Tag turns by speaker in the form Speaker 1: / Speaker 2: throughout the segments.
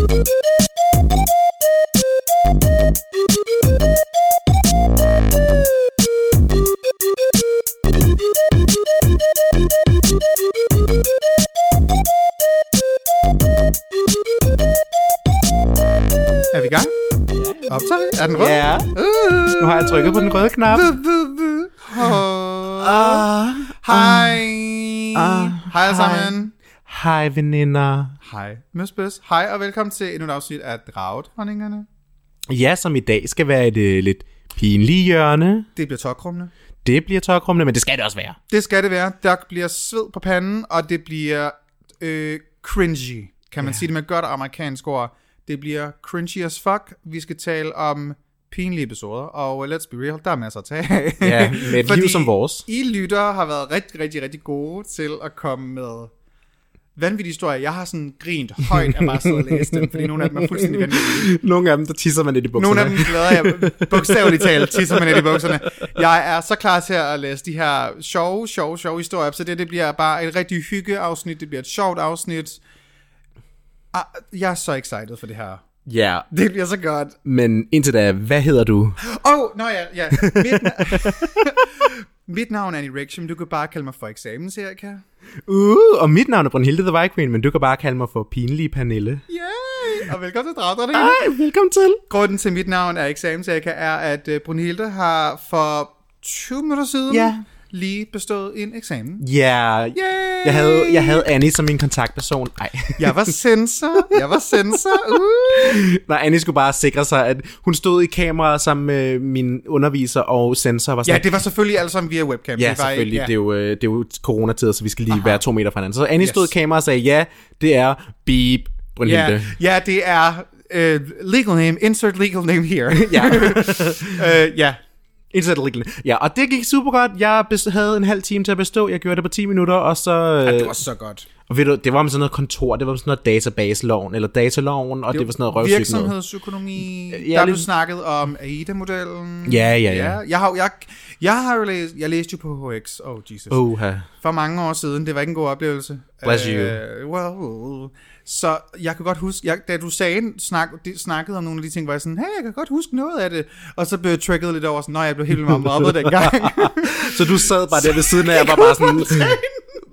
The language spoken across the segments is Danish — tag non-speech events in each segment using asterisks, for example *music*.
Speaker 1: Er vi i gang? Optager vi? Er den rød?
Speaker 2: Ja.
Speaker 1: Uh.
Speaker 2: Nu har jeg trykket på den røde knap.
Speaker 1: Ah. Hej.
Speaker 2: Ah,
Speaker 1: Hej alle sammen.
Speaker 2: Hej veninder.
Speaker 1: Hej. Møsbøs. Hej og velkommen til endnu et afsnit af Draget-honningerne.
Speaker 2: Ja, som i dag skal være et øh, lidt pinligt hjørne.
Speaker 1: Det bliver tokrummende.
Speaker 2: Det bliver tørkrummende, men det skal det også være.
Speaker 1: Det skal det være. Der bliver sved på panden, og det bliver øh, cringy. Kan man
Speaker 2: Ja.
Speaker 1: sige det med godt amerikansk ord. Det bliver cringy as fuck. Vi skal tale om pinlige episoder, og let's be real, der er masser at tage af.
Speaker 2: Ja, med et liv som vores.
Speaker 1: I lytter har været rigtig, rigtig, rigtig gode til at komme med vanvittige historier. Jeg har sådan grint højt af bare at sidde og læse dem, fordi nogle af dem er fuldstændig vanvittige.
Speaker 2: Nogle af dem, der tisser man i bukserne.
Speaker 1: Nogle af dem glæder jeg bogstaveligt talt, tisser man i bukserne. Jeg er så klar til at læse de her sjove, sjove, sjove historier op, så det, det bliver bare et rigtig hyggeafsnit, det bliver et sjovt afsnit. Ah, Jeg er så excited for det her.
Speaker 2: Ja,
Speaker 1: Det bliver så godt.
Speaker 2: men indtil da, hvad hedder du?
Speaker 1: Åh, oh, nå ja, ja. Mit, *laughs* Mit navn er Annie Ricksham, du kan bare kalde mig for eksamen, Erika.
Speaker 2: Uh, og mit navn er Brunhilde the White Queen, men du kan bare kalde mig for pinlige Pernille.
Speaker 1: Yay! Og velkommen til Dragdrene.
Speaker 2: Hej, velkommen til.
Speaker 1: Grunden til mit navn er eksamen, Erika, er, at øh, Brunhilde har for 20 minutter siden
Speaker 2: Ja.
Speaker 1: Lige bestået en eksamen.
Speaker 2: Ja,
Speaker 1: Yay!
Speaker 2: jeg havde, jeg havde Annie som min kontaktperson. Ej. *laughs*
Speaker 1: Jeg var sensor. Jeg var sensor. Uh.
Speaker 2: Nej, Annie skulle bare sikre sig, at hun stod i kamera sammen med min underviser og sensor. Var sådan,
Speaker 1: Ja, det var selvfølgelig alle sammen via webcam.
Speaker 2: Ja,
Speaker 1: det var
Speaker 2: selvfølgelig.
Speaker 1: Ikke,
Speaker 2: Det, er jo, øh, det er jo coronatid, så vi skal lige Aha. være to meter fra hinanden. Så Annie
Speaker 1: Yes.
Speaker 2: stod i kamera og sagde, ja, det er beep, Brunhilde.
Speaker 1: ja, ja, det er uh, legal name. Insert legal name here. *laughs*
Speaker 2: Ja.
Speaker 1: uh, *laughs* ja.
Speaker 2: Legal. Ja, og det gik super godt. Jeg havde en halv time til at bestå. Jeg gjorde det på 10 minutter, og så...
Speaker 1: ja,
Speaker 2: Øh,
Speaker 1: det var så godt.
Speaker 2: Og ved du, det var med sådan noget kontor, det var med sådan noget database-loven, eller dataloven, og det, det var sådan noget røvsygt.
Speaker 1: Virksomhedsøkonomi.
Speaker 2: Ja,
Speaker 1: der blev
Speaker 2: lidt-
Speaker 1: snakket om AIDA-modellen.
Speaker 2: Ja, ja, ja.
Speaker 1: Jeg har, jeg, jeg har jo læst, jeg læste jo på HX. Oh, Jesus.
Speaker 2: Oha.
Speaker 1: For mange år siden. Det var ikke en god oplevelse.
Speaker 2: Bless you.
Speaker 1: Uh, well, så jeg kan godt huske, jeg, da du sagde, snak, det, snakkede om nogle af de ting, var jeg sådan, hey, jeg kan godt huske noget af det. Og så blev jeg trigget lidt over sådan, nej, jeg blev helt meget mobbet dengang. *laughs*
Speaker 2: Så du sad bare der ved siden af, og var bare sådan... *laughs*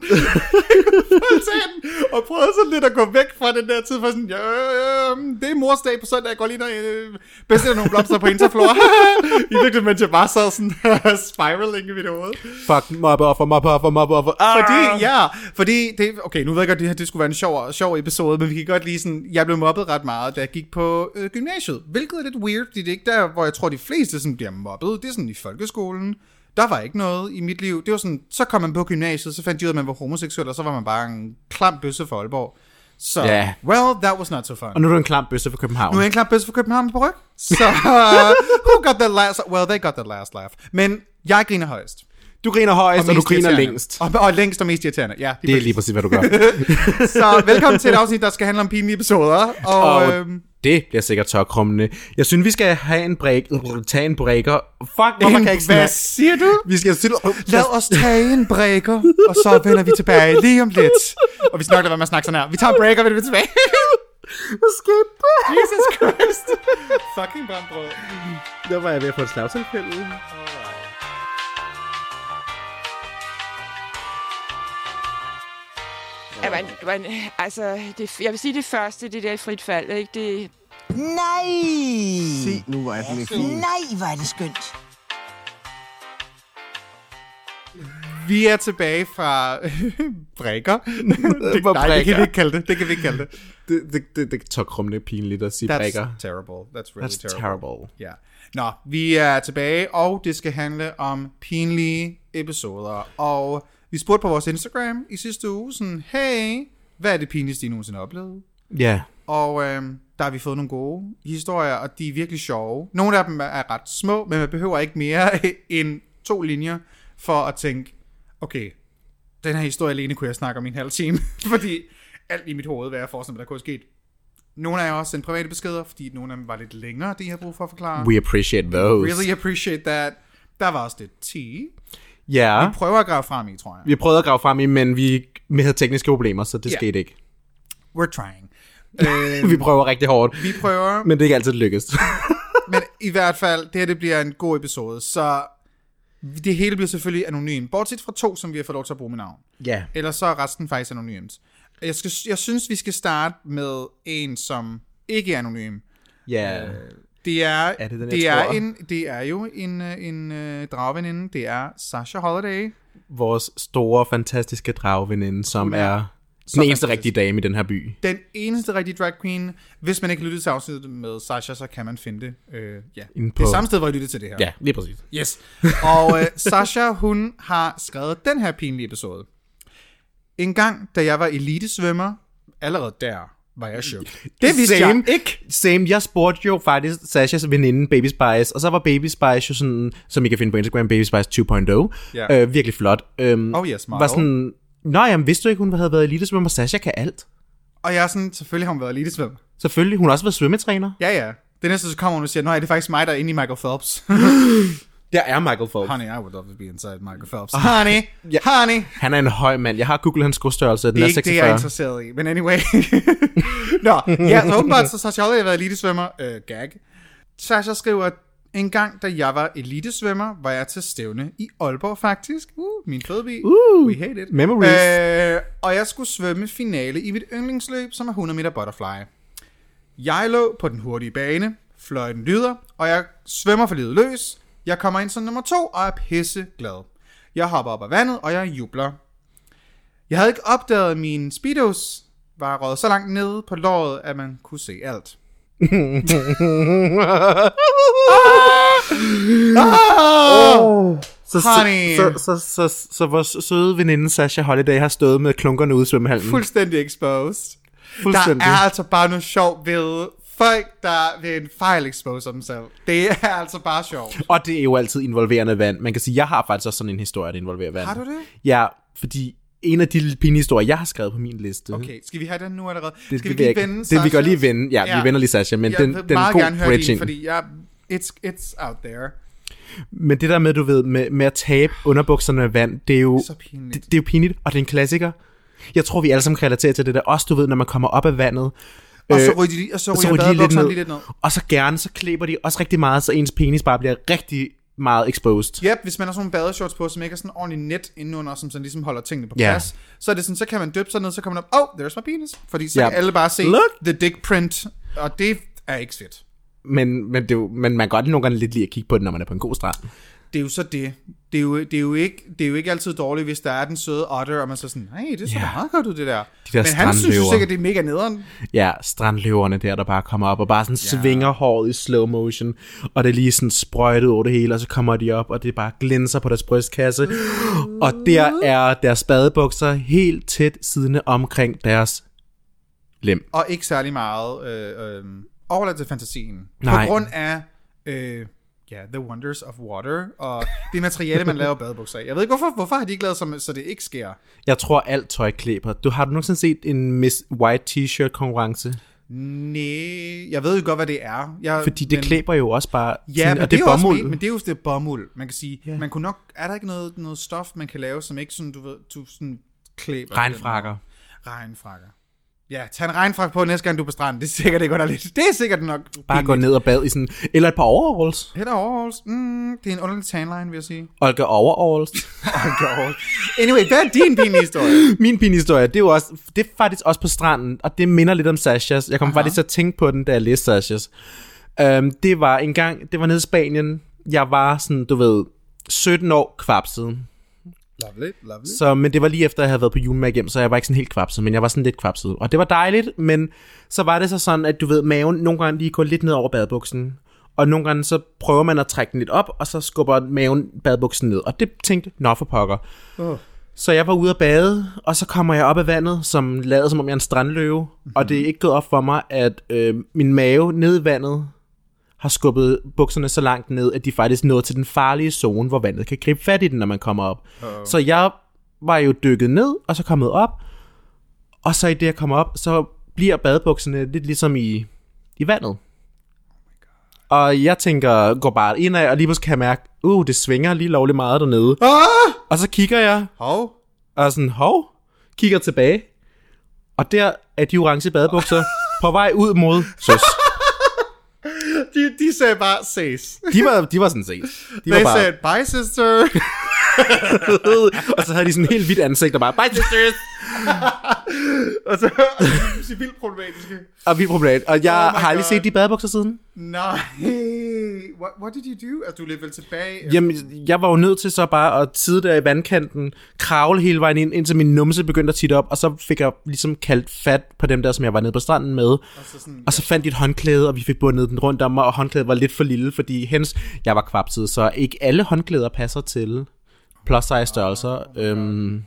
Speaker 2: *laughs*
Speaker 1: og prøvede sådan lidt at gå væk fra den der tid, for sådan, ja, øh, det er morsdag på søndag, jeg går lige og øh, bestiller nogle blomster på Interflora. *laughs* I virkeligheden, mens jeg bare sad sådan *laughs* spiraling i mit hoved.
Speaker 2: Fuck, mobbe offer, mobbe offer, mobbe offer. Ah!
Speaker 1: Fordi, ja, fordi det, okay, nu ved jeg godt, at det her det skulle være en sjov, sjov episode, men vi kan godt lige sådan, jeg blev mobbet ret meget, da jeg gik på øh, gymnasiet, hvilket er lidt weird, fordi det er ikke der, hvor jeg tror, de fleste sådan bliver mobbet, det er sådan i folkeskolen, der var ikke noget i mit liv, det var sådan, så kom man på gymnasiet, så fandt de ud af, at man var homoseksuel, og så var man bare en klam bøsse for Aalborg. Så,
Speaker 2: Ja.
Speaker 1: well, that was not so fun.
Speaker 2: Og nu er du en klam bøsse for København.
Speaker 1: Nu er jeg en klam bøsse for København på ryg. Så, uh, *laughs* who got that last, well, they got that last laugh. Men jeg griner højst.
Speaker 2: Du griner højst, og, og du griner længst.
Speaker 1: Og, og længst og mest irriterende, ja.
Speaker 2: Det er lige præcis, hvad du gør. *laughs*
Speaker 1: Så velkommen til et afsnit, der skal handle om pinlige episoder. Og,
Speaker 2: Og
Speaker 1: øhm,
Speaker 2: det bliver sikkert tørkrummende. Jeg synes, vi skal have en break, tage en breaker. Fuck, hvorfor kan jeg ikke
Speaker 1: hvad siger du?
Speaker 2: Vi skal stille...
Speaker 1: Lad os tage en breaker, og så vender vi tilbage lige om lidt. Og vi nok lade være med at snakke sådan her. Vi tager en breaker, og vender vi tilbage. *laughs*
Speaker 2: Hvad skete der?
Speaker 1: Jesus Christ. Fucking brandbrød.
Speaker 2: Der var jeg ved at få et slagtilfælde.
Speaker 3: Ja, man, man, altså, det, jeg vil sige det første, det der i frit fald, ikke? Det,
Speaker 4: Nej!
Speaker 5: Se, nu var den ikke.
Speaker 4: Nej, er det skønt.
Speaker 1: Vi er tilbage fra *laughs* brækker. det,
Speaker 2: Fra
Speaker 1: nej, det kan vi ikke kalde det. Det kan vi ikke kalde det. *laughs*
Speaker 2: Det, det, det, det er tørkrummende pinligt at sige
Speaker 1: That's
Speaker 2: brækker.
Speaker 1: terrible. That's really
Speaker 2: That's
Speaker 1: terrible.
Speaker 2: terrible.
Speaker 1: Ja. Nå, vi er tilbage, og det skal handle om pinlige episoder. Og vi spurgte på vores Instagram i sidste uge, sådan, hey, hvad er det pinligste, I nogensinde har oplevet?
Speaker 2: Ja.
Speaker 1: Og øhm, der har vi fået nogle gode historier, og de er virkelig sjove. Nogle af dem er ret små, men man behøver ikke mere *laughs* end to linjer for at tænke, okay, den her historie alene kunne jeg snakke om i en halv time, *laughs* fordi alt i mit hoved, hvad jeg forestiller mig, der kunne have sket. Nogle af jer også sendt private beskeder, fordi nogle af dem var lidt længere, det jeg har brug for at forklare.
Speaker 2: We appreciate those.
Speaker 1: Really appreciate that. Der var også lidt tea.
Speaker 2: Ja.
Speaker 1: Vi prøver at grave frem i, tror jeg.
Speaker 2: Vi prøvede at grave frem i, men vi, vi havde tekniske problemer, så det
Speaker 1: Ja.
Speaker 2: skete ikke.
Speaker 1: We're trying. Øh, *laughs*
Speaker 2: Vi prøver rigtig hårdt,
Speaker 1: vi prøver,
Speaker 2: men det er ikke altid lykkes. *laughs*
Speaker 1: men i hvert fald, det her det bliver en god episode, så det hele bliver selvfølgelig anonymt, bortset fra to, som vi har fået lov til at bruge med navn.
Speaker 2: ja.
Speaker 1: Ellers så er resten faktisk anonymt. Jeg, skal, jeg synes, vi skal starte med en, som ikke er anonym.
Speaker 2: Ja.
Speaker 1: Det er,
Speaker 2: Er det den,
Speaker 1: det er, en, det er jo en, øh, en uh, dragveninde. Det er Sasha Holiday.
Speaker 2: Vores store, fantastiske dragveninde, som
Speaker 1: er
Speaker 2: er den eneste rigtige dame i den her by.
Speaker 1: Den eneste rigtige drag queen. Hvis man ikke lyttede til afsnittet med Sasha, så kan man finde det. Øh, ja.
Speaker 2: Inde
Speaker 1: Det
Speaker 2: på-
Speaker 1: er samme sted, hvor jeg lyttede til det her.
Speaker 2: Ja, lige præcis.
Speaker 1: Yes. Og øh, *laughs* Sasha, hun har skrevet den her pinlige episode. En gang, da jeg var elitesvømmer, allerede der var jeg chok. *laughs* Det vidste
Speaker 2: Same.
Speaker 1: jeg ikke.
Speaker 2: Same, jeg spurgte jo faktisk Sashas veninde Baby Spice, og så var Baby Spice jo sådan, som I kan finde på Instagram, Baby Spice 2.0,
Speaker 1: Ja.
Speaker 2: øh, virkelig flot. Øhm,
Speaker 1: Oh yes,
Speaker 2: var sådan, Nå, jamen, vidste du ikke, hun havde været elitesvømmer? Sasha kan alt.
Speaker 1: Og jeg er sådan, selvfølgelig har hun været elitesvømmer.
Speaker 2: Selvfølgelig, hun har også været svømmetræner.
Speaker 1: Ja, ja. Det næste, så kommer hun og siger, nej, det er faktisk mig, der er inde i Michael Phelps. *laughs*
Speaker 2: Der er Michael Phelps.
Speaker 1: honey, I would love to be inside Michael Phelps. honey,
Speaker 2: Ja.
Speaker 1: honey.
Speaker 2: Han er en høj mand. Jeg har googlet hans skostørrelse, den
Speaker 1: Det er
Speaker 2: er
Speaker 1: ikke det, jeg er
Speaker 2: 46.
Speaker 1: interesseret i. Men anyway. *laughs* Nå, ja, så åbenbart, så Sasha Holiday har været elitesvømmer. Øh, gag. Sasha skriver, en gang, da jeg var elitesvømmer, var jeg til stævne i Aalborg faktisk. Uh, min fødeby.
Speaker 2: Uh,
Speaker 1: We hate it.
Speaker 2: memories.
Speaker 1: Øh, og jeg skulle svømme finale i mit yndlingsløb, som er 100 meter butterfly. Jeg lå på den hurtige bane, fløjten lyder, og jeg svømmer for livet løs. Jeg kommer ind som nummer to, og er pisse glad. Jeg hopper op af vandet, og jeg jubler. Jeg havde ikke opdaget, at min speedos var røget så langt nede på låret, at man kunne se alt. *laughs*
Speaker 2: Så, så,
Speaker 1: Honey.
Speaker 2: så, så, så, så, så vores søde veninde Sasha Holiday har stået med klunkerne ude i svømmehallen.
Speaker 1: Fuldstændig exposed.
Speaker 2: Fuldstændig.
Speaker 1: Der er altså bare noget sjovt ved folk, der ved en fejl exposer dem selv. Det er altså bare sjovt.
Speaker 2: Og det er jo altid involverende vand. Man kan sige, jeg har faktisk også sådan en historie, der involverer vand.
Speaker 1: Har du det?
Speaker 2: Ja, fordi en af de lille pinhistorier, jeg har skrevet på min liste.
Speaker 1: Okay, skal vi have den nu allerede?
Speaker 2: Det
Speaker 1: skal vi
Speaker 2: vi
Speaker 1: lige vende
Speaker 2: Det vi godt lige vende. Ja, ja, vi vender lige Sasha, men
Speaker 1: jeg
Speaker 2: den, den er god
Speaker 1: gerne høre din, fordi jeg, it's, it's out there.
Speaker 2: Men det der med, du ved, med, med at tabe underbukserne med vand, det er jo,
Speaker 1: Så pinligt.
Speaker 2: det, det er jo pinligt, og det er en klassiker. Jeg tror, vi alle sammen kan relatere til det der. Også, du ved, når man kommer op af vandet,
Speaker 1: Og så
Speaker 2: øh,
Speaker 1: ryger de, lige- og så
Speaker 2: og så
Speaker 1: ryger
Speaker 2: ryger de lige lidt ned.
Speaker 1: lige lidt ned.
Speaker 2: Og så gerne, så klæber de også rigtig meget, så ens penis bare bliver rigtig meget exposed.
Speaker 1: Yep, hvis man har sådan nogle badeshorts på, som ikke er sådan ordentligt net indenunder, som sådan ligesom holder tingene på
Speaker 2: Ja.
Speaker 1: plads, så er det sådan, så kan man dyppe sig ned, så kommer man op, oh, there's my penis. Fordi så
Speaker 2: Ja.
Speaker 1: kan alle bare se
Speaker 2: Look.
Speaker 1: the dick print, og det er ikke fedt.
Speaker 2: Men, men, det, men man kan godt nogle gange lidt lide at kigge på det, når man er på en god strand.
Speaker 1: Det er jo så det. Det er jo, det er jo, ikke, det er jo ikke altid dårligt, hvis der er den søde otter, og man så sådan, hey, det så
Speaker 2: Ja.
Speaker 1: yeah. meget godt ud, det der.
Speaker 2: De der
Speaker 1: Men han synes jo sikkert, det er mega nederen.
Speaker 2: Ja, strandløverne der, der bare kommer op og bare sådan ja. svinger håret i slow motion, og det er lige sådan sprøjtet over det hele, og så kommer de op, og det bare glinser på deres brystkasse, og der er deres badebukser helt tæt siddende omkring deres lem.
Speaker 1: Og ikke særlig meget øh, øh, overladt til fantasien.
Speaker 2: Nej.
Speaker 1: På grund af, øh, ja, The Wonders of Water, og det materiale, man laver badebukser af. Jeg ved ikke, hvorfor, hvorfor har de ikke lavet så, så det ikke sker?
Speaker 2: Jeg tror, alt tøj klæber. Du har du nogensinde set en Miss White T-shirt konkurrence?
Speaker 1: Nej, jeg ved jo godt, hvad det er. Jeg,
Speaker 2: Fordi det
Speaker 1: men,
Speaker 2: klæber jo også bare,
Speaker 1: Ja,
Speaker 2: sådan,
Speaker 1: men
Speaker 2: og
Speaker 1: det,
Speaker 2: det
Speaker 1: er jo også,
Speaker 2: bomuld.
Speaker 1: men det er jo det bomuld. Man kan sige,
Speaker 2: Ja.
Speaker 1: man kunne nok, er der ikke noget, noget stof, man kan lave, som ikke sådan, du ved, du sådan klæber?
Speaker 2: Regnfrakker.
Speaker 1: Regnfrakker. Ja, tag en regnfrak på næste gang du er på stranden. Det er sikkert ikke underligt. Det er sikkert nok
Speaker 2: Bare gå ned og bad i sådan, eller et par overalls.
Speaker 1: Head overalls. Mm, det er en underlig tanline, vil jeg sige. *laughs*
Speaker 2: Olga overalls.
Speaker 1: Anyway, hvad er din pinlige historie? *laughs*
Speaker 2: Min pinhistorie, det er jo også, det er faktisk også på stranden, og det minder lidt om Sashas. Jeg kom faktisk til at tænke på den, da jeg læste Sashas. Um, det var en gang, det var nede i Spanien. Jeg var sådan, du ved, 17 år kvapset.
Speaker 1: Lovely, lovely.
Speaker 2: Så, men det var lige efter, jeg havde været på julemag hjem, så jeg var ikke sådan helt kvapset, men jeg var sådan lidt kvapset. Og det var dejligt, men så var det så sådan, at du ved, maven nogle gange lige går lidt ned over badebuksen. Og nogle gange så prøver man at trække den lidt op, og så skubber maven badebuksen ned. Og det tænkte, nå for pokker.
Speaker 1: Oh.
Speaker 2: Så jeg var ude at bade, og så kommer jeg op af vandet, som lavede som om jeg er en strandløve. Mm-hmm. Og det er ikke gået op for mig, at øh, min mave ned i vandet har skubbet bukserne så langt ned, at de faktisk nåede til den farlige zone, hvor vandet kan gribe fat i den, når man kommer op. Uh-oh. Så jeg var jo dykket ned, og så kommet op. Og så i det, jeg kommer op, så bliver badebukserne lidt ligesom i, i vandet. Og jeg tænker, går bare indad, og lige pludselig kan jeg mærke, uh, det svinger lige lovligt meget dernede.
Speaker 1: Ah!
Speaker 2: Og så kigger jeg,
Speaker 1: Hov.
Speaker 2: og sådan, hov, kigger tilbage. Og der er de orange badebukser *laughs* på vej ud mod søs.
Speaker 1: De, de sagde bare, ses.
Speaker 2: De var, de var sådan set. De var
Speaker 1: They
Speaker 2: bare,
Speaker 1: said, bye sister.
Speaker 2: og så havde de sådan en helt hvidt ansigt, og bare, bye sisters! *laughs*
Speaker 1: og så de er vildt problematiske.
Speaker 2: Og vi problem. Og jeg
Speaker 1: Oh
Speaker 2: har aldrig set de badebukser siden.
Speaker 1: Nej. What, what did you do? Altså, du lidt vel tilbage?
Speaker 2: Jamen, jeg var jo nødt til så bare at sidde der i vandkanten, kravle hele vejen ind, indtil min numse begyndte at titte op, og så fik jeg ligesom kaldt fat på dem der, som jeg var nede på stranden med. Og
Speaker 1: så sådan,
Speaker 2: og så fandt de et håndklæde, og vi fik bundet den rundt om mig, og håndklædet var lidt for lille, fordi hens, jeg var kvapset, så ikke alle håndklæder passer til plus size størrelser. Øhm,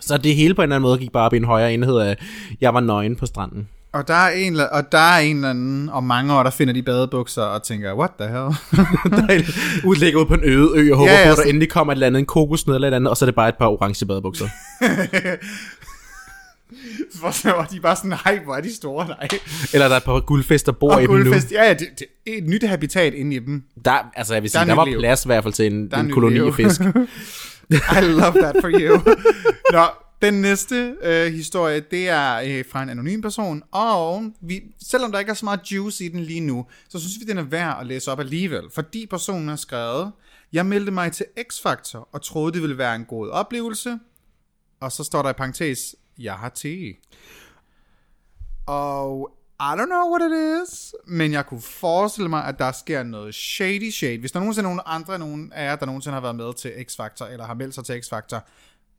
Speaker 2: så det hele på en eller anden måde gik bare op i en højere enhed af, jeg var nøgen på stranden.
Speaker 1: Og der, er en, eller- og der er en eller anden, og mange år, der finder de badebukser og tænker, what the hell? *laughs*
Speaker 2: Udlægger ud på en øde ø, og håber
Speaker 1: Ja,
Speaker 2: på, at der endelig kommer et eller andet, en kokosnød eller et eller andet, og så er det bare et par orange badebukser. *laughs*
Speaker 1: Hvor så var de bare sådan, nej, hvor er de store, nej.
Speaker 2: Eller der er et par guldfester bor
Speaker 1: Og
Speaker 2: i dem nu.
Speaker 1: ja, ja, det, det, er et nyt habitat inde i dem.
Speaker 2: Der, altså jeg vil sige,
Speaker 1: Der er
Speaker 2: der, der var
Speaker 1: liv.
Speaker 2: plads i hvert fald til en, en koloni af fisk. *laughs*
Speaker 1: I love that for you. Nå, den næste øh, historie, det er øh, fra en anonym person, og vi, selvom der ikke er så meget juice i den lige nu, så synes vi, den er værd at læse op alligevel, fordi personen har skrevet, jeg meldte mig til X-Factor og troede, det ville være en god oplevelse, og så står der i parentes, jeg har te. Og I don't know what it is, men jeg kunne forestille mig, at der sker noget shady shade. Hvis der nogensinde er nogen andre nogen af jer, der nogensinde har været med til X-Factor, eller har meldt sig til X-Factor,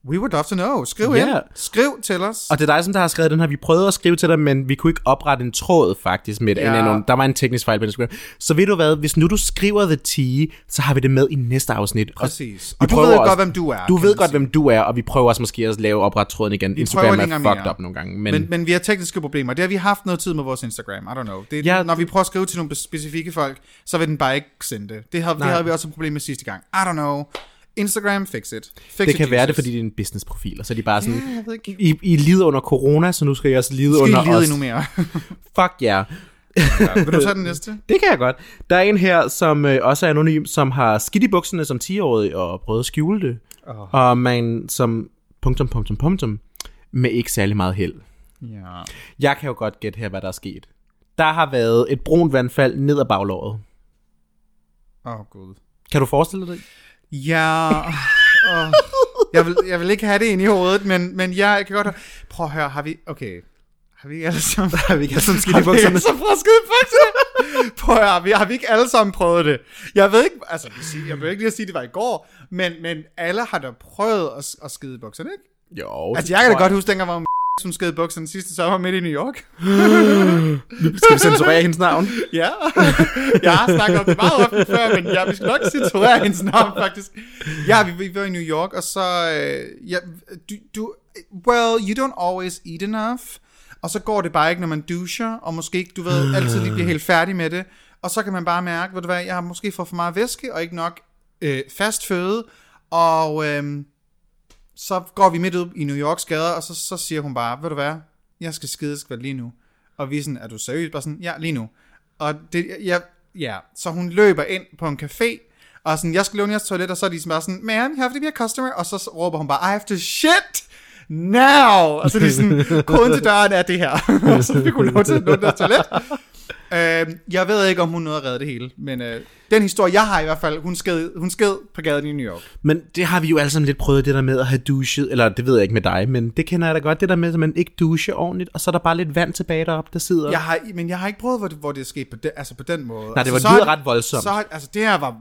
Speaker 1: we would love to know. Skriv
Speaker 2: Ja.
Speaker 1: ind. Skriv til os.
Speaker 2: Og det er dig, som der har skrevet den her. Vi prøvede at skrive til dig, men vi kunne ikke oprette en tråd faktisk med.
Speaker 1: Ja.
Speaker 2: Ja. Der var en teknisk fejl på Instagram. Så ved du hvad, hvis nu du skriver The Tea, så har vi det med i næste afsnit. Og
Speaker 1: Præcis.
Speaker 2: vi
Speaker 1: Og du ved
Speaker 2: også-
Speaker 1: godt, hvem du er.
Speaker 2: Du ved godt,
Speaker 1: sige.
Speaker 2: hvem du er, og vi prøver også måske at lave opret tråden igen. Instagram
Speaker 1: prøver
Speaker 2: er fucked
Speaker 1: mere.
Speaker 2: up nogle gange. Men,
Speaker 1: Men, men vi har tekniske problemer. Det har vi haft noget tid med vores Instagram. I don't know. Det,
Speaker 2: Ja,
Speaker 1: når vi prøver at skrive til nogle specifikke folk, så vil den bare ikke sende det. Det havde, det havde vi også et problem med sidste gang. I don't know. Instagram, fix it. Fix
Speaker 2: det
Speaker 1: it,
Speaker 2: kan være det,
Speaker 1: Jesus.
Speaker 2: fordi det er en businessprofil, og så er de bare sådan,
Speaker 1: Ja, ikke.
Speaker 2: I, I lider under corona, så nu skal I også lide
Speaker 1: Skal
Speaker 2: under
Speaker 1: I lide
Speaker 2: os.
Speaker 1: endnu mere? *laughs*
Speaker 2: Fuck ja.
Speaker 1: ja, vil du tage den næste? *laughs*
Speaker 2: Det kan jeg godt. Der er en her, som øh, også er anonym, som har skidt i bukserne som 10-årig og prøvet at skjule det. Oh. Og man som punktum, punktum, punktum, med ikke særlig meget held.
Speaker 1: Ja.
Speaker 2: Jeg kan jo godt gætte her, hvad der er sket. Der har været et brunt vandfald ned ad baglåret.
Speaker 1: Åh, oh, gud.
Speaker 2: Kan du forestille dig det?
Speaker 1: Ja, oh, jeg, vil, jeg vil ikke have det ind i hovedet, men, men ja, jeg kan godt. Prøv at høre, har vi... Okay. Har vi ikke alle sammen...
Speaker 2: Har vi ikke alle sammen skidt i
Speaker 1: Har vi
Speaker 2: bukserne?
Speaker 1: alle sammen bukserne? Prøv at høre, har vi, har vi ikke alle sammen prøvet det? Jeg ved ikke... Altså, jeg vil ikke lige at sige, at det var i går, men, men alle har da prøvet at, at skide i bukserne, ikke?
Speaker 2: Jo.
Speaker 1: Altså, jeg kan da godt huske, dengang var som skede i bukserne sidste sommer midt i New York. *gasps*
Speaker 2: Skal vi censurere hendes navn?
Speaker 1: Ja, *laughs* jeg har snakket om det meget ofte før, men ja, vi skal nok censurere hendes navn, faktisk. Ja, vi, vi var i New York, og så... Øh, ja, du, du, well, you don't always eat enough, og så går det bare ikke, når man doucher, og måske ikke, du ved, altid lige bliver helt færdig med det, og så kan man bare mærke, ved du hvad, jeg har måske fået for meget væske, og ikke nok øh, fast føde, og øh, så går vi midt ud i New Yorks gader, og så, så siger hun bare, ved du hvad, jeg skal skide, det skal lige nu. Og vi er sådan, er du seriøs? Bare sådan, ja, lige nu. Og det, ja, ja. så hun løber ind på en café, og sådan, jeg skal låne jeres toilet, og så er de sådan bare sådan, man, you have to be a customer, og så råber hun bare, I have to shit now! Og så er de sådan, koden til døren er det her. og *laughs* så fik hun lov til at låne deres toilet. Øh, jeg ved ikke, om hun nåede at redde det hele, men øh, den historie, jeg har i hvert fald, hun sked, hun sked på gaden i New York.
Speaker 2: Men det har vi jo alle sammen lidt prøvet, det der med at have dusjet, eller det ved jeg ikke med dig, men det kender jeg da godt, det der med, at man ikke duscher ordentligt, og så er der bare lidt vand tilbage deroppe, der sidder.
Speaker 1: Jeg har, men jeg har ikke prøvet, hvor det, hvor det er sket på den, altså på den måde.
Speaker 2: Nej, det var
Speaker 1: altså, så
Speaker 2: lyder
Speaker 1: er
Speaker 2: ret voldsomt.
Speaker 1: Så, altså, det her var,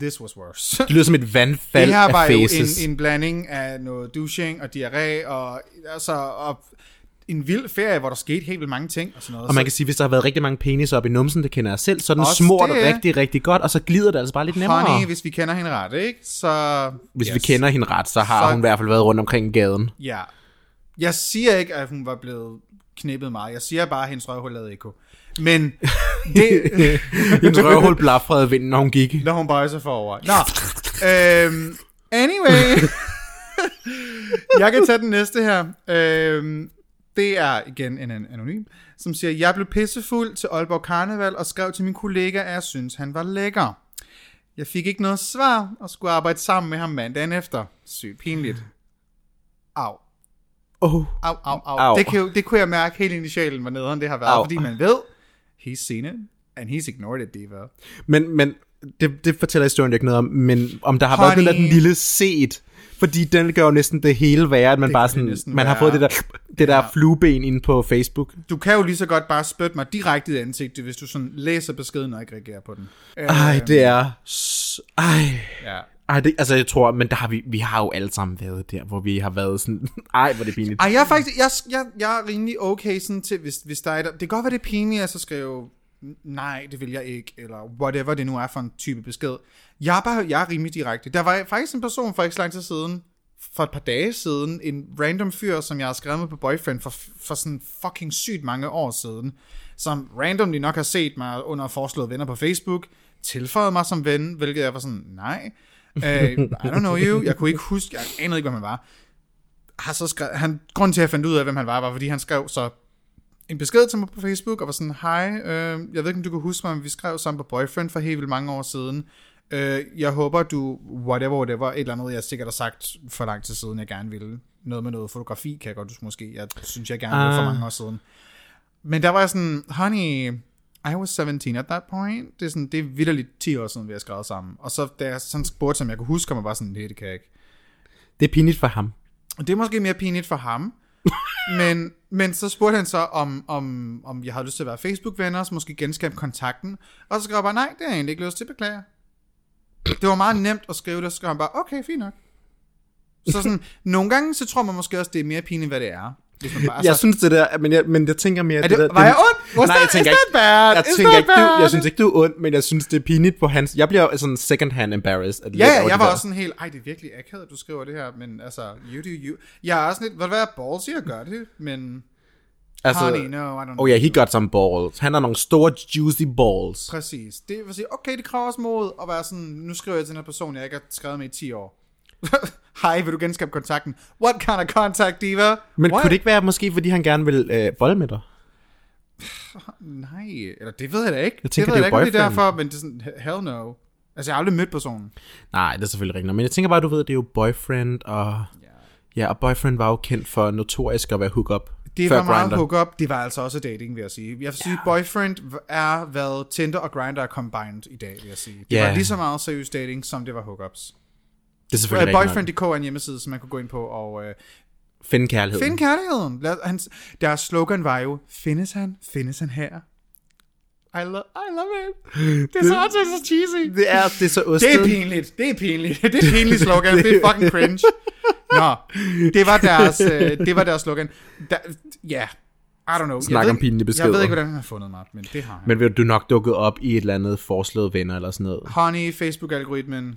Speaker 1: this was worse.
Speaker 2: Det lyder som et vandfald
Speaker 1: det her var
Speaker 2: af
Speaker 1: jo
Speaker 2: faces.
Speaker 1: en, en blanding af noget douching og diarré, og, altså, og en vild ferie, hvor der skete helt vildt mange ting og sådan noget.
Speaker 2: Og man kan sige, hvis der har været rigtig mange penis op i numsen, det kender jeg selv, så den
Speaker 1: Også
Speaker 2: smurt
Speaker 1: det.
Speaker 2: rigtig, rigtig godt, og så glider det altså bare lidt nemmere.
Speaker 1: honey, hvis vi kender hende ret, ikke? Så,
Speaker 2: Hvis
Speaker 1: yes.
Speaker 2: vi kender hende ret, så har
Speaker 1: Så-
Speaker 2: hun i hvert fald været rundt omkring gaden.
Speaker 1: Ja. Jeg siger ikke, at hun var blevet knippet meget. Jeg siger bare, at hendes røvhul lavede ekko. Men det, *laughs*
Speaker 2: Hendes røvhul blafrede vinden, når hun gik.
Speaker 1: når hun bøjer sig forover. Nå, øhm, anyway. *laughs* jeg kan tage den næste her. Øhm, det er igen en an- anonym, som siger, jeg blev pissefuld til Aalborg Karneval og skrev til min kollega, at jeg synes, han var lækker. Jeg fik ikke noget svar og skulle arbejde sammen med ham mandagen efter. Sygt pinligt. Au.
Speaker 2: Oh,
Speaker 1: Au, au, au.
Speaker 2: Au.
Speaker 1: Det, kan jo, det kunne jeg mærke helt ind i sjælen, hvor nederen det har været,
Speaker 2: Au.
Speaker 1: fordi man ved, he's seen it, and he's ignored it, Diva.
Speaker 2: men, men det, det fortæller historien ikke noget om, men om der har været den
Speaker 1: Honey.
Speaker 2: lille set, fordi den gør jo næsten det hele værre, at man
Speaker 1: Det
Speaker 2: bare sådan, man har fået det der, det der
Speaker 1: Ja.
Speaker 2: flueben inde på Facebook.
Speaker 1: Du kan jo lige så godt bare spytte mig direkte i ansigtet, hvis du sådan læser beskeden og ikke reagerer på den.
Speaker 2: Ej,
Speaker 1: Øhm,
Speaker 2: det er... Ej,
Speaker 1: Ja.
Speaker 2: ej det, altså jeg tror, men der har vi, vi har jo alle sammen været der, hvor vi har været sådan, *laughs* ej, hvor det pinligt.
Speaker 1: Ej, jeg er faktisk, jeg, jeg, jeg er rimelig okay sådan til, hvis, hvis der er, der, det kan godt være, det er pinligt, at så skrive, nej, det vil jeg ikke, eller whatever det nu er for en type besked. Jeg er bare, jeg er rimelig direkte. Der var faktisk en person for ikke så lang tid siden, for et par dage siden, en random fyr, som jeg har skrevet med på Boyfriend for, for sådan fucking sygt mange år siden, som randomly nok har set mig under foreslået venner på Facebook, tilføjet mig som ven, hvilket jeg var sådan, nej, uh, *laughs* I don't know you, jeg kunne ikke huske, jeg anede ikke, hvem han var. Har så skrevet, han, grunden til, at jeg fandt ud af, hvem han var, var, fordi han skrev så en besked til mig på Facebook, og var sådan, hej, øh, jeg ved ikke, om du kan huske mig, men vi skrev sammen på Boyfriend for helt vildt mange år siden. Øh, jeg håber, du, whatever, whatever, et eller andet, jeg sikkert har sagt for lang tid siden, jeg gerne ville. Noget med noget fotografi, kan jeg godt huske måske. Jeg synes, jeg gerne ville for
Speaker 2: Ah.
Speaker 1: mange år siden. Men der var jeg sådan, honey, I was 17 at that point. Det er, sådan, det er vidderligt 10 år siden, vi har skrevet sammen. Og så da jeg sådan spurgte, om jeg kunne huske, mig var sådan, det, det kan jeg ikke.
Speaker 2: Det er pinligt for ham.
Speaker 1: Og det er måske mere pinligt for ham. *laughs* men, men så spurgte han så, om, om, om jeg havde lyst til at være Facebook-venner, så måske genskabe kontakten. Og så skrev jeg bare, nej, det har jeg egentlig ikke lyst til, beklager. Det var meget nemt at skrive det, så skrev han bare, okay, fint nok. Så sådan, *laughs* nogle gange, så tror man måske også, det er mere pinligt, hvad det er. Hvis man bare,
Speaker 2: Altså, jeg synes det der, men jeg, men jeg tænker mere...
Speaker 1: er det,
Speaker 2: der,
Speaker 1: var jeg ond? Was
Speaker 2: Nej, jeg tænker ikke,
Speaker 1: bad?
Speaker 2: jeg tænker ikke, du, jeg synes ikke, du er ond, men jeg synes, det er pinligt på hans... Jeg bliver sådan second hand embarrassed. At
Speaker 1: Ja, ja, jeg
Speaker 2: det
Speaker 1: var
Speaker 2: der.
Speaker 1: også sådan helt, ej, det er virkelig akavet, at du skriver det her, men altså, you do you. Jeg er også lidt, hvad det være, ballsy at gøre det, men
Speaker 2: altså,
Speaker 1: honey, no, I don't.
Speaker 2: Oh yeah, he got some balls. Han har nogle store, juicy balls.
Speaker 1: Præcis. Det vil sige, okay, det kræver også mod at være sådan, nu skriver jeg til den her person, jeg ikke har skrevet med i 10 år. *laughs* Hej, vil du genskabe kontakten? What kind of contact, diva?
Speaker 2: Men
Speaker 1: What?
Speaker 2: kunne det ikke være måske, fordi han gerne vil øh, bolle med dig? *sighs*
Speaker 1: Nej, eller det ved jeg da ikke.
Speaker 2: Jeg tænker,
Speaker 1: det ved
Speaker 2: det er
Speaker 1: jeg ikke, det er derfor, men det er sådan, hell no. Altså, jeg har aldrig mødt personen.
Speaker 2: Nej, det er selvfølgelig rigtigt. Men jeg tænker bare, du ved, det er jo boyfriend, og... Ja, og boyfriend var jo kendt for notorisk at være hook-up.
Speaker 1: Det
Speaker 2: før
Speaker 1: var meget hook-up. Det var altså også dating, vil jeg sige. Jeg vil sige, yeah. boyfriend er, hvad Tinder og Grindr er combined i dag, vil jeg sige. Det
Speaker 2: Ja.
Speaker 1: var lige så meget seriøs dating, som det var hookups.
Speaker 2: Det er
Speaker 1: Uh,
Speaker 2: selvfølgelig rigtigt nok.
Speaker 1: Boyfriend.dk er en hjemmeside, som man kunne gå ind på og uh,
Speaker 2: Finde kærligheden.
Speaker 1: finde kærligheden. Lad, hans, deres slogan var jo, findes han, findes han her. I, lo- I love it. *laughs* Det er så også så cheesy.
Speaker 2: Det er, det er så
Speaker 1: Det
Speaker 2: ostet.
Speaker 1: er pinligt. Det er pinligt. *laughs* Det er et pinligt slogan. Det er *laughs* fucking cringe. Nå, det var deres, øh, det var deres slogan. Da, ja, I don't know.
Speaker 2: Snak
Speaker 1: jeg
Speaker 2: om pinlige
Speaker 1: Jeg
Speaker 2: beskeder.
Speaker 1: ved ikke, hvordan han har fundet mig, men det har han.
Speaker 2: Men vil du nok dukke op i et eller andet foreslået venner eller sådan noget.
Speaker 1: Honey, Facebook-algoritmen.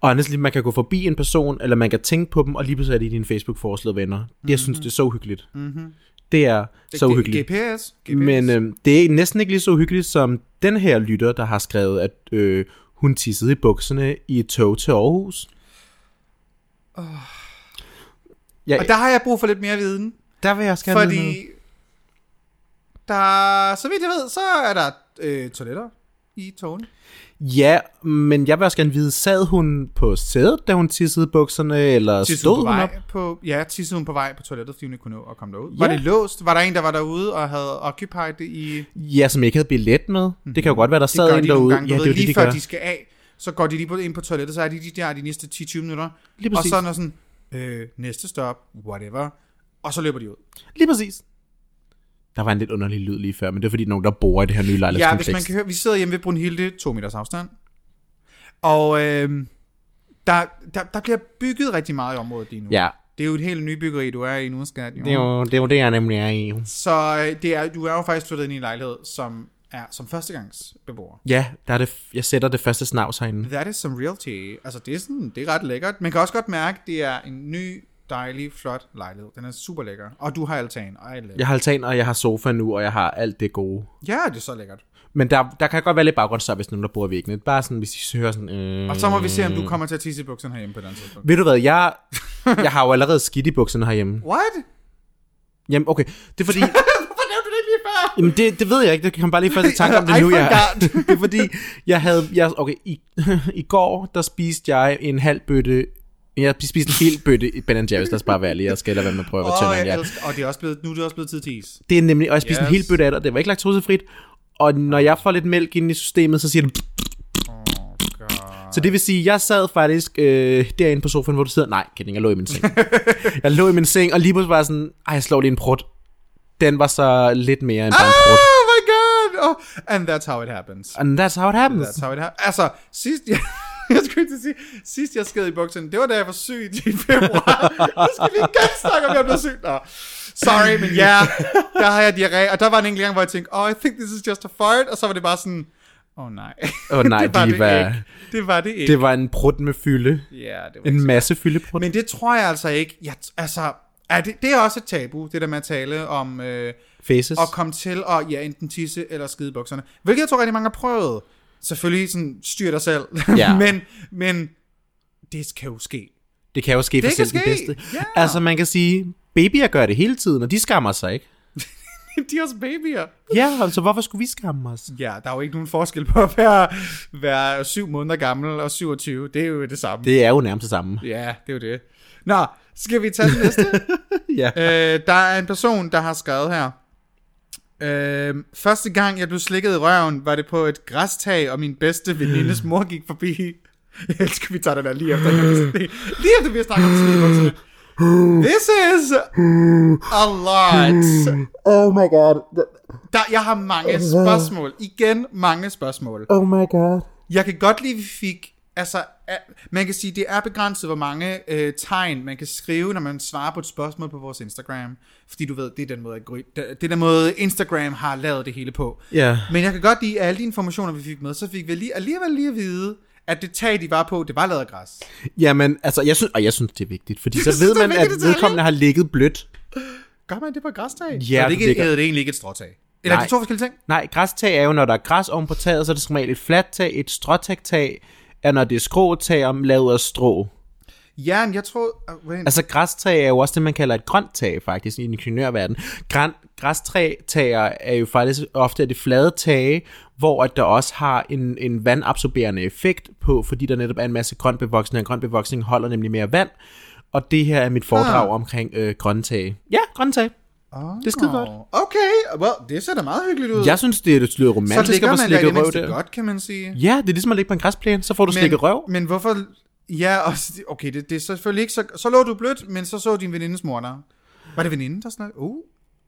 Speaker 2: Og honestly, man kan gå forbi en person, eller man kan tænke på dem, og lige pludselig er de dine Facebook foreslåede venner. Det, jeg synes, det er så uhyggeligt. Mm-hmm. Det er så uhyggeligt.
Speaker 1: GPS. GPS.
Speaker 2: Men øh, det er næsten ikke lige så uhyggeligt som den her lytter, der har skrevet, at øh, hun tissede i bukserne i et tog til Aarhus. Oh. Ja,
Speaker 1: Og der har jeg brug for lidt mere viden.
Speaker 2: der vil jeg også gerne vide.
Speaker 1: Fordi, der, så vidt jeg ved, så er der øh, toiletter i togene.
Speaker 2: Ja, men jeg vil også gerne vide, sad hun på sædet, da hun tissede bukserne, eller
Speaker 1: Tissede
Speaker 2: stod
Speaker 1: hun på
Speaker 2: hun
Speaker 1: vej
Speaker 2: op?
Speaker 1: på, ja, tissede hun på vej på toilettet, fordi hun ikke kunne nå at komme derud.
Speaker 2: Ja.
Speaker 1: Var det låst? Var der en, der var derude og havde occupied det i...
Speaker 2: Ja, som ikke havde billet med. Det kan jo godt være, der sad en
Speaker 1: de
Speaker 2: derude.
Speaker 1: gange,
Speaker 2: ja,
Speaker 1: du
Speaker 2: det er
Speaker 1: ved,
Speaker 2: det,
Speaker 1: lige
Speaker 2: de
Speaker 1: før
Speaker 2: gør.
Speaker 1: de skal af, så går de lige på, ind på toilettet, så er de de der de næste 10-20 minutter.
Speaker 2: Lige
Speaker 1: og
Speaker 2: præcis.
Speaker 1: så er der sådan, øh, næste stop, whatever. Og så løber de ud.
Speaker 2: Lige præcis. Der var en lidt underlig lyd lige før, men det er fordi nogen, der bor i det her nye
Speaker 1: Ja,
Speaker 2: lejlighedskompleks.
Speaker 1: hvis man kan høre, vi sidder hjemme ved Brunhilde, to meters afstand. Og øh, der, der, der bliver bygget rigtig meget i området lige nu.
Speaker 2: Ja,
Speaker 1: Det er jo et helt nybyggeri, du er i nu, skat. Jo.
Speaker 2: det er jo det, er jo det jeg nemlig er i.
Speaker 1: Så øh, det er, du er jo faktisk flyttet ind i en lejlighed, som er som førstegangsbeboer.
Speaker 2: Ja, der er det, jeg sætter det første snavs herinde.
Speaker 1: That is some realty. Altså, det er, sådan, det er ret lækkert. Man kan også godt mærke, det er en ny, dejlig, flot lejlighed. Den er super lækker. Og du har altan. Ej, lækker.
Speaker 2: Jeg har altan, og jeg har sofa nu, og jeg har alt det gode.
Speaker 1: Ja, det er så lækkert.
Speaker 2: Men der, der kan godt være lidt baggrundsstøj, hvis nogen der bor i væggene. Bare sådan, hvis I hører sådan... Øh...
Speaker 1: Og så må vi se, om du kommer til at tisse i bukserne herhjemme på den tidspunkt.
Speaker 2: Ved du hvad, jeg, jeg har jo allerede skidt i bukserne herhjemme.
Speaker 1: What?
Speaker 2: Jamen, okay. Det er fordi... *laughs*
Speaker 1: Hvorfor nævnte du det lige før?
Speaker 2: Jamen, det, det ved jeg ikke. Det kan bare lige først i tanke om det nu. *laughs* Jeg, *laughs* det er fordi, jeg havde... Jeg, okay, i, i går, der spiste jeg en halv bøtte Jeg spiste en hel bøtte i Ben Jerry's, lad os bare være ærlige. Jeg skal lade være med at prøve at være
Speaker 1: jeg. elsker, og det er også blevet, nu er det også blevet tid til is.
Speaker 2: Det er nemlig, og jeg spiste yes. en hel bøtte af det, og det var ikke laktosefrit. Og når jeg får lidt mælk ind i systemet, så siger det... Så det vil sige, jeg sad faktisk øh, derinde på sofaen, hvor du sidder. Nej, kidding, jeg lå i min seng. *laughs* jeg lå i min seng, og lige pludselig var sådan, ej, jeg slår lige en prut. Den var så lidt mere end bare en prut.
Speaker 1: Oh my god! Oh, and that's how it happens.
Speaker 2: And that's how it happens.
Speaker 1: That's how it happens. Altså, sidst jeg... *laughs* *laughs* Jeg skulle til at sige, sidst jeg sked i bukserne, det var da jeg var syg i februar. Nu skal vi ikke snakke om, jeg blev syg. Nå. Sorry, men ja, der har jeg diarré. Og der var en enkelt gang, hvor jeg tænkte, oh, I think this is just a fart. Og så var det bare sådan, åh oh, nej.
Speaker 2: Åh oh, nej, *laughs*
Speaker 1: det var
Speaker 2: de
Speaker 1: det
Speaker 2: var,
Speaker 1: ikke. Det var det ikke.
Speaker 2: det var en prut med fylde.
Speaker 1: Ja, det var
Speaker 2: En
Speaker 1: ikke
Speaker 2: masse fyldeprut.
Speaker 1: Men det tror jeg altså ikke. Jeg, altså, er det, det er også et tabu, det der med at tale om øh,
Speaker 2: Faces.
Speaker 1: at komme til at ja, enten tisse eller skide bukserne. Hvilket jeg tror rigtig mange har prøvet. Selvfølgelig sådan, styr dig selv. *laughs*
Speaker 2: Ja.
Speaker 1: men, men det kan jo ske.
Speaker 2: Det kan jo ske for
Speaker 1: Det kan
Speaker 2: selv
Speaker 1: ske,
Speaker 2: bedste.
Speaker 1: ja.
Speaker 2: Altså, man kan sige, babyer gør det hele tiden, og de skammer sig ikke. *laughs*
Speaker 1: De er også babyer.
Speaker 2: Ja, altså, hvorfor skulle vi skamme os?
Speaker 1: Ja, der er jo ikke nogen forskel på at være, være syv måneder gammel og 27. Det er jo det samme.
Speaker 2: Det er jo nærmest det samme.
Speaker 1: Ja, det er jo det. Nå, skal vi tage den næste? *laughs*
Speaker 2: Ja.
Speaker 1: øh, der er en person, der har skrevet her. Øh, første gang, jeg blev slikket i røven, var det på et græstag, og min bedste venindes mor gik forbi. Jeg elsker, vi tager den der lige efter. Lige efter, vi har snakket om slikbukserne. This is a lot.
Speaker 2: Oh my god.
Speaker 1: Der, jeg har mange spørgsmål. Igen mange spørgsmål.
Speaker 2: Oh my god.
Speaker 1: Jeg kan godt lide, at vi fik... Altså, a- man kan sige, det er begrænset, hvor mange øh, tegn, man kan skrive, når man svarer på et spørgsmål på vores Instagram. Fordi du ved, det er den måde, det er den måde Instagram har lavet det hele på.
Speaker 2: Ja.
Speaker 1: Men jeg kan godt lide, at alle de informationer, vi fik med, så fik vi lige, alligevel lige at vide, at det tag, de var på, det var lavet af græs.
Speaker 2: Jamen, altså, jeg synes, og jeg synes, det er vigtigt, fordi så *laughs* ved
Speaker 1: er
Speaker 2: man, at vedkommende har ligget blødt.
Speaker 1: Gør man det på et græstag?
Speaker 2: Ja,
Speaker 1: Nå, det er
Speaker 2: det
Speaker 1: ikke, det er egentlig ikke et stråtag. Eller er
Speaker 2: Nej.
Speaker 1: det to forskellige ting?
Speaker 2: Nej, græstag er jo, når der er græs oven på taget, så er det som regel et fladt tag. Et stråtag er, når det er skråtag om lavet af strå.
Speaker 1: Ja, men jeg tror... Wait.
Speaker 2: Altså, græstag er jo også det, man kalder et grønt tag, faktisk, i den ingeniørverden. Græn, græstrætager er jo faktisk ofte det flade tage, hvor at der også har en, en vandabsorberende effekt på, fordi der netop er en masse grøn bevoksning, og grøn bevoksning holder nemlig mere vand. Og det her er mit foredrag
Speaker 1: Ah.
Speaker 2: omkring øh, grønne tage. Ja, grønne tage. Det er skide godt.
Speaker 1: Okay, well, det ser da meget hyggeligt ud.
Speaker 2: Jeg synes, det er det lyder
Speaker 1: så
Speaker 2: romantisk
Speaker 1: ligger
Speaker 2: at få
Speaker 1: man det
Speaker 2: røv der.
Speaker 1: godt, kan man sige.
Speaker 2: Ja, det er ligesom at ligge på en græsplæne, så får du slikket røv.
Speaker 1: Men hvorfor... Ja, og, okay, det, det er selvfølgelig ikke så... Så lå du blødt, men så så din venindes mor der. Var det veninden, der snakkede? Uh.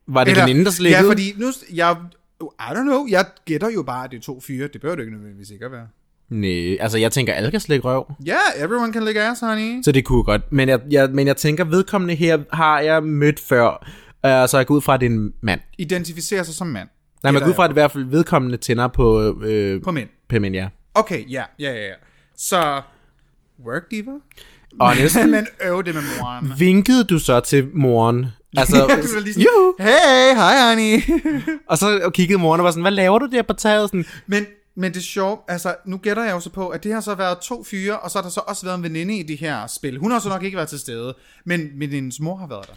Speaker 2: Var det veninden, der slikkede?
Speaker 1: Ja, fordi nu... Jeg, I don't know, jeg gætter jo bare, at det er to fyre. Det behøver det ikke nødvendigvis ikke at være.
Speaker 2: Nej, altså jeg tænker, alle kan slikke røv.
Speaker 1: Ja, yeah, everyone can lick ass, honey.
Speaker 2: Så det kunne godt. Men jeg, jeg, men jeg tænker, vedkommende her har jeg mødt før. Uh, så jeg går ud fra, at det er en mand.
Speaker 1: Identificerer sig som mand.
Speaker 2: Nej, man går ud fra, at det i hvert fald vedkommende tænder på, øh,
Speaker 1: På mænd.
Speaker 2: på mænd, ja.
Speaker 1: Okay, ja, ja, ja, ja. Så... Work diva?
Speaker 2: Honest. *laughs*
Speaker 1: men øv det med moren.
Speaker 2: Vinkede du så til moren? Altså,
Speaker 1: Ja, du var lige sådan,
Speaker 2: Juhu.
Speaker 1: Hey, hi honey. *laughs*
Speaker 2: og så kiggede moren og var sådan, hvad laver du der på taget? Sådan,
Speaker 1: Men, men det er sjovt, altså nu gætter jeg jo så på, at det har så været to fyre, og så har der så også været en veninde i det her spil. Hun har så nok ikke været til stede, men, men hendes mor har været der.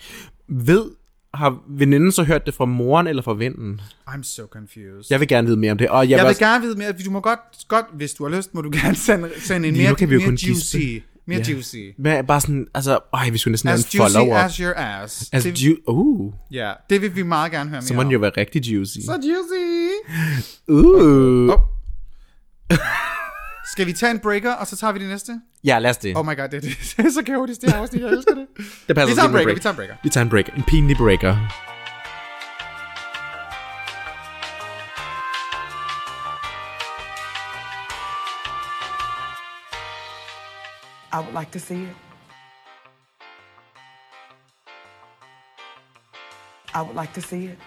Speaker 2: ved, har veninden så hørt det fra moren eller fra vennen?
Speaker 1: I'm so confused.
Speaker 2: Jeg vil gerne vide mere om det. Og jeg,
Speaker 1: jeg
Speaker 2: vil også,
Speaker 1: gerne vide mere, du må godt, godt, hvis du har lyst, må du gerne *laughs* sende, sende en mere,
Speaker 2: kan vi jo
Speaker 1: mere
Speaker 2: kun
Speaker 1: juicy.
Speaker 2: gispe.
Speaker 1: Mere
Speaker 2: Ja.
Speaker 1: juicy.
Speaker 2: Hvad, bare sådan, altså, øj, vi skulle næsten have
Speaker 1: As
Speaker 2: en
Speaker 1: juicy
Speaker 2: follow-up.
Speaker 1: as your ass.
Speaker 2: As
Speaker 1: det,
Speaker 2: ju- uh,
Speaker 1: ja, det vil vi meget gerne høre mere
Speaker 2: så må den
Speaker 1: om.
Speaker 2: jo være rigtig juicy.
Speaker 1: Så juicy.
Speaker 2: Uh.
Speaker 1: Oh. *laughs* Skal vi tage en breaker, og så tager vi det næste?
Speaker 2: Ja, lad os det.
Speaker 1: Oh my god, det, det er *laughs* så kaotisk, det her afsnit, jeg elsker det.
Speaker 2: det passer
Speaker 1: Vi tager en breaker,
Speaker 2: break.
Speaker 1: vi tager en breaker.
Speaker 2: Vi tager en breaker. En pinlig breaker.
Speaker 4: I would like to see it. I would like to see it.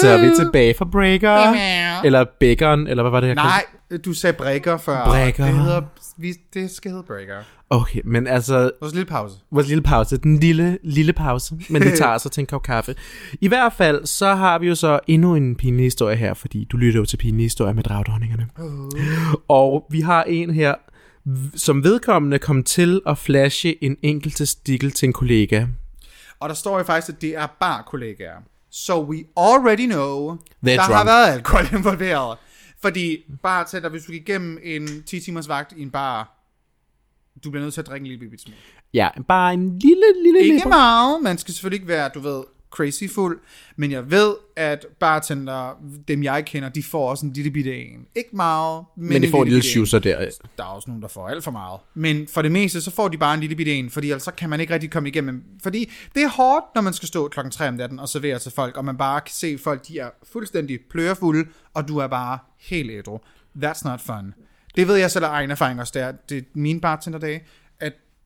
Speaker 2: Så er vi tilbage fra breaker. Eller bacon, eller hvad var det her?
Speaker 1: Nej, du sagde breaker før.
Speaker 2: Breaker.
Speaker 1: Det, hedder, vi, det skal hedde breaker.
Speaker 2: Okay, men altså,
Speaker 1: Vores lille pause.
Speaker 2: vores lille pause, den lille, lille pause, men vi tager så til en kop kaffe. I hvert fald, så har vi jo så endnu en pinlig historie her, fordi du lytter jo til pinlige historier med dragdronningerne. Og vi har en her, som vedkommende kom til at flashe en enkelt testikel til en kollega.
Speaker 1: Og der står jo faktisk, at det er bare kollegaer. So we already know,
Speaker 2: They're
Speaker 1: der har
Speaker 2: drunk.
Speaker 1: været alkohol *laughs* involveret. Fordi bartender, hvis du gik igennem en 10 timers vagt i en bar, du bliver nødt til at drikke en lille bitte smule.
Speaker 2: Ja, bare en lille, lille,
Speaker 1: Ikke
Speaker 2: lille...
Speaker 1: meget, man skal selvfølgelig ikke være, du ved, crazy fuld, men jeg ved, at bartender, dem jeg kender, de får også en lille bitte en. Ikke meget, men,
Speaker 2: Men de får en lille schusser der.
Speaker 1: Der er også nogen, der får alt for meget. Men for det meste, så får de bare en lille bitte en, fordi ellers så kan man ikke rigtig komme igennem. Fordi det er hårdt, når man skal stå klokken 3 om natten og servere til folk, og man bare kan se folk, de er fuldstændig plørefulde, og du er bare helt ædru. That's not fun. Det ved jeg selv af egen erfaring også, det er, det er mine bartenderdage,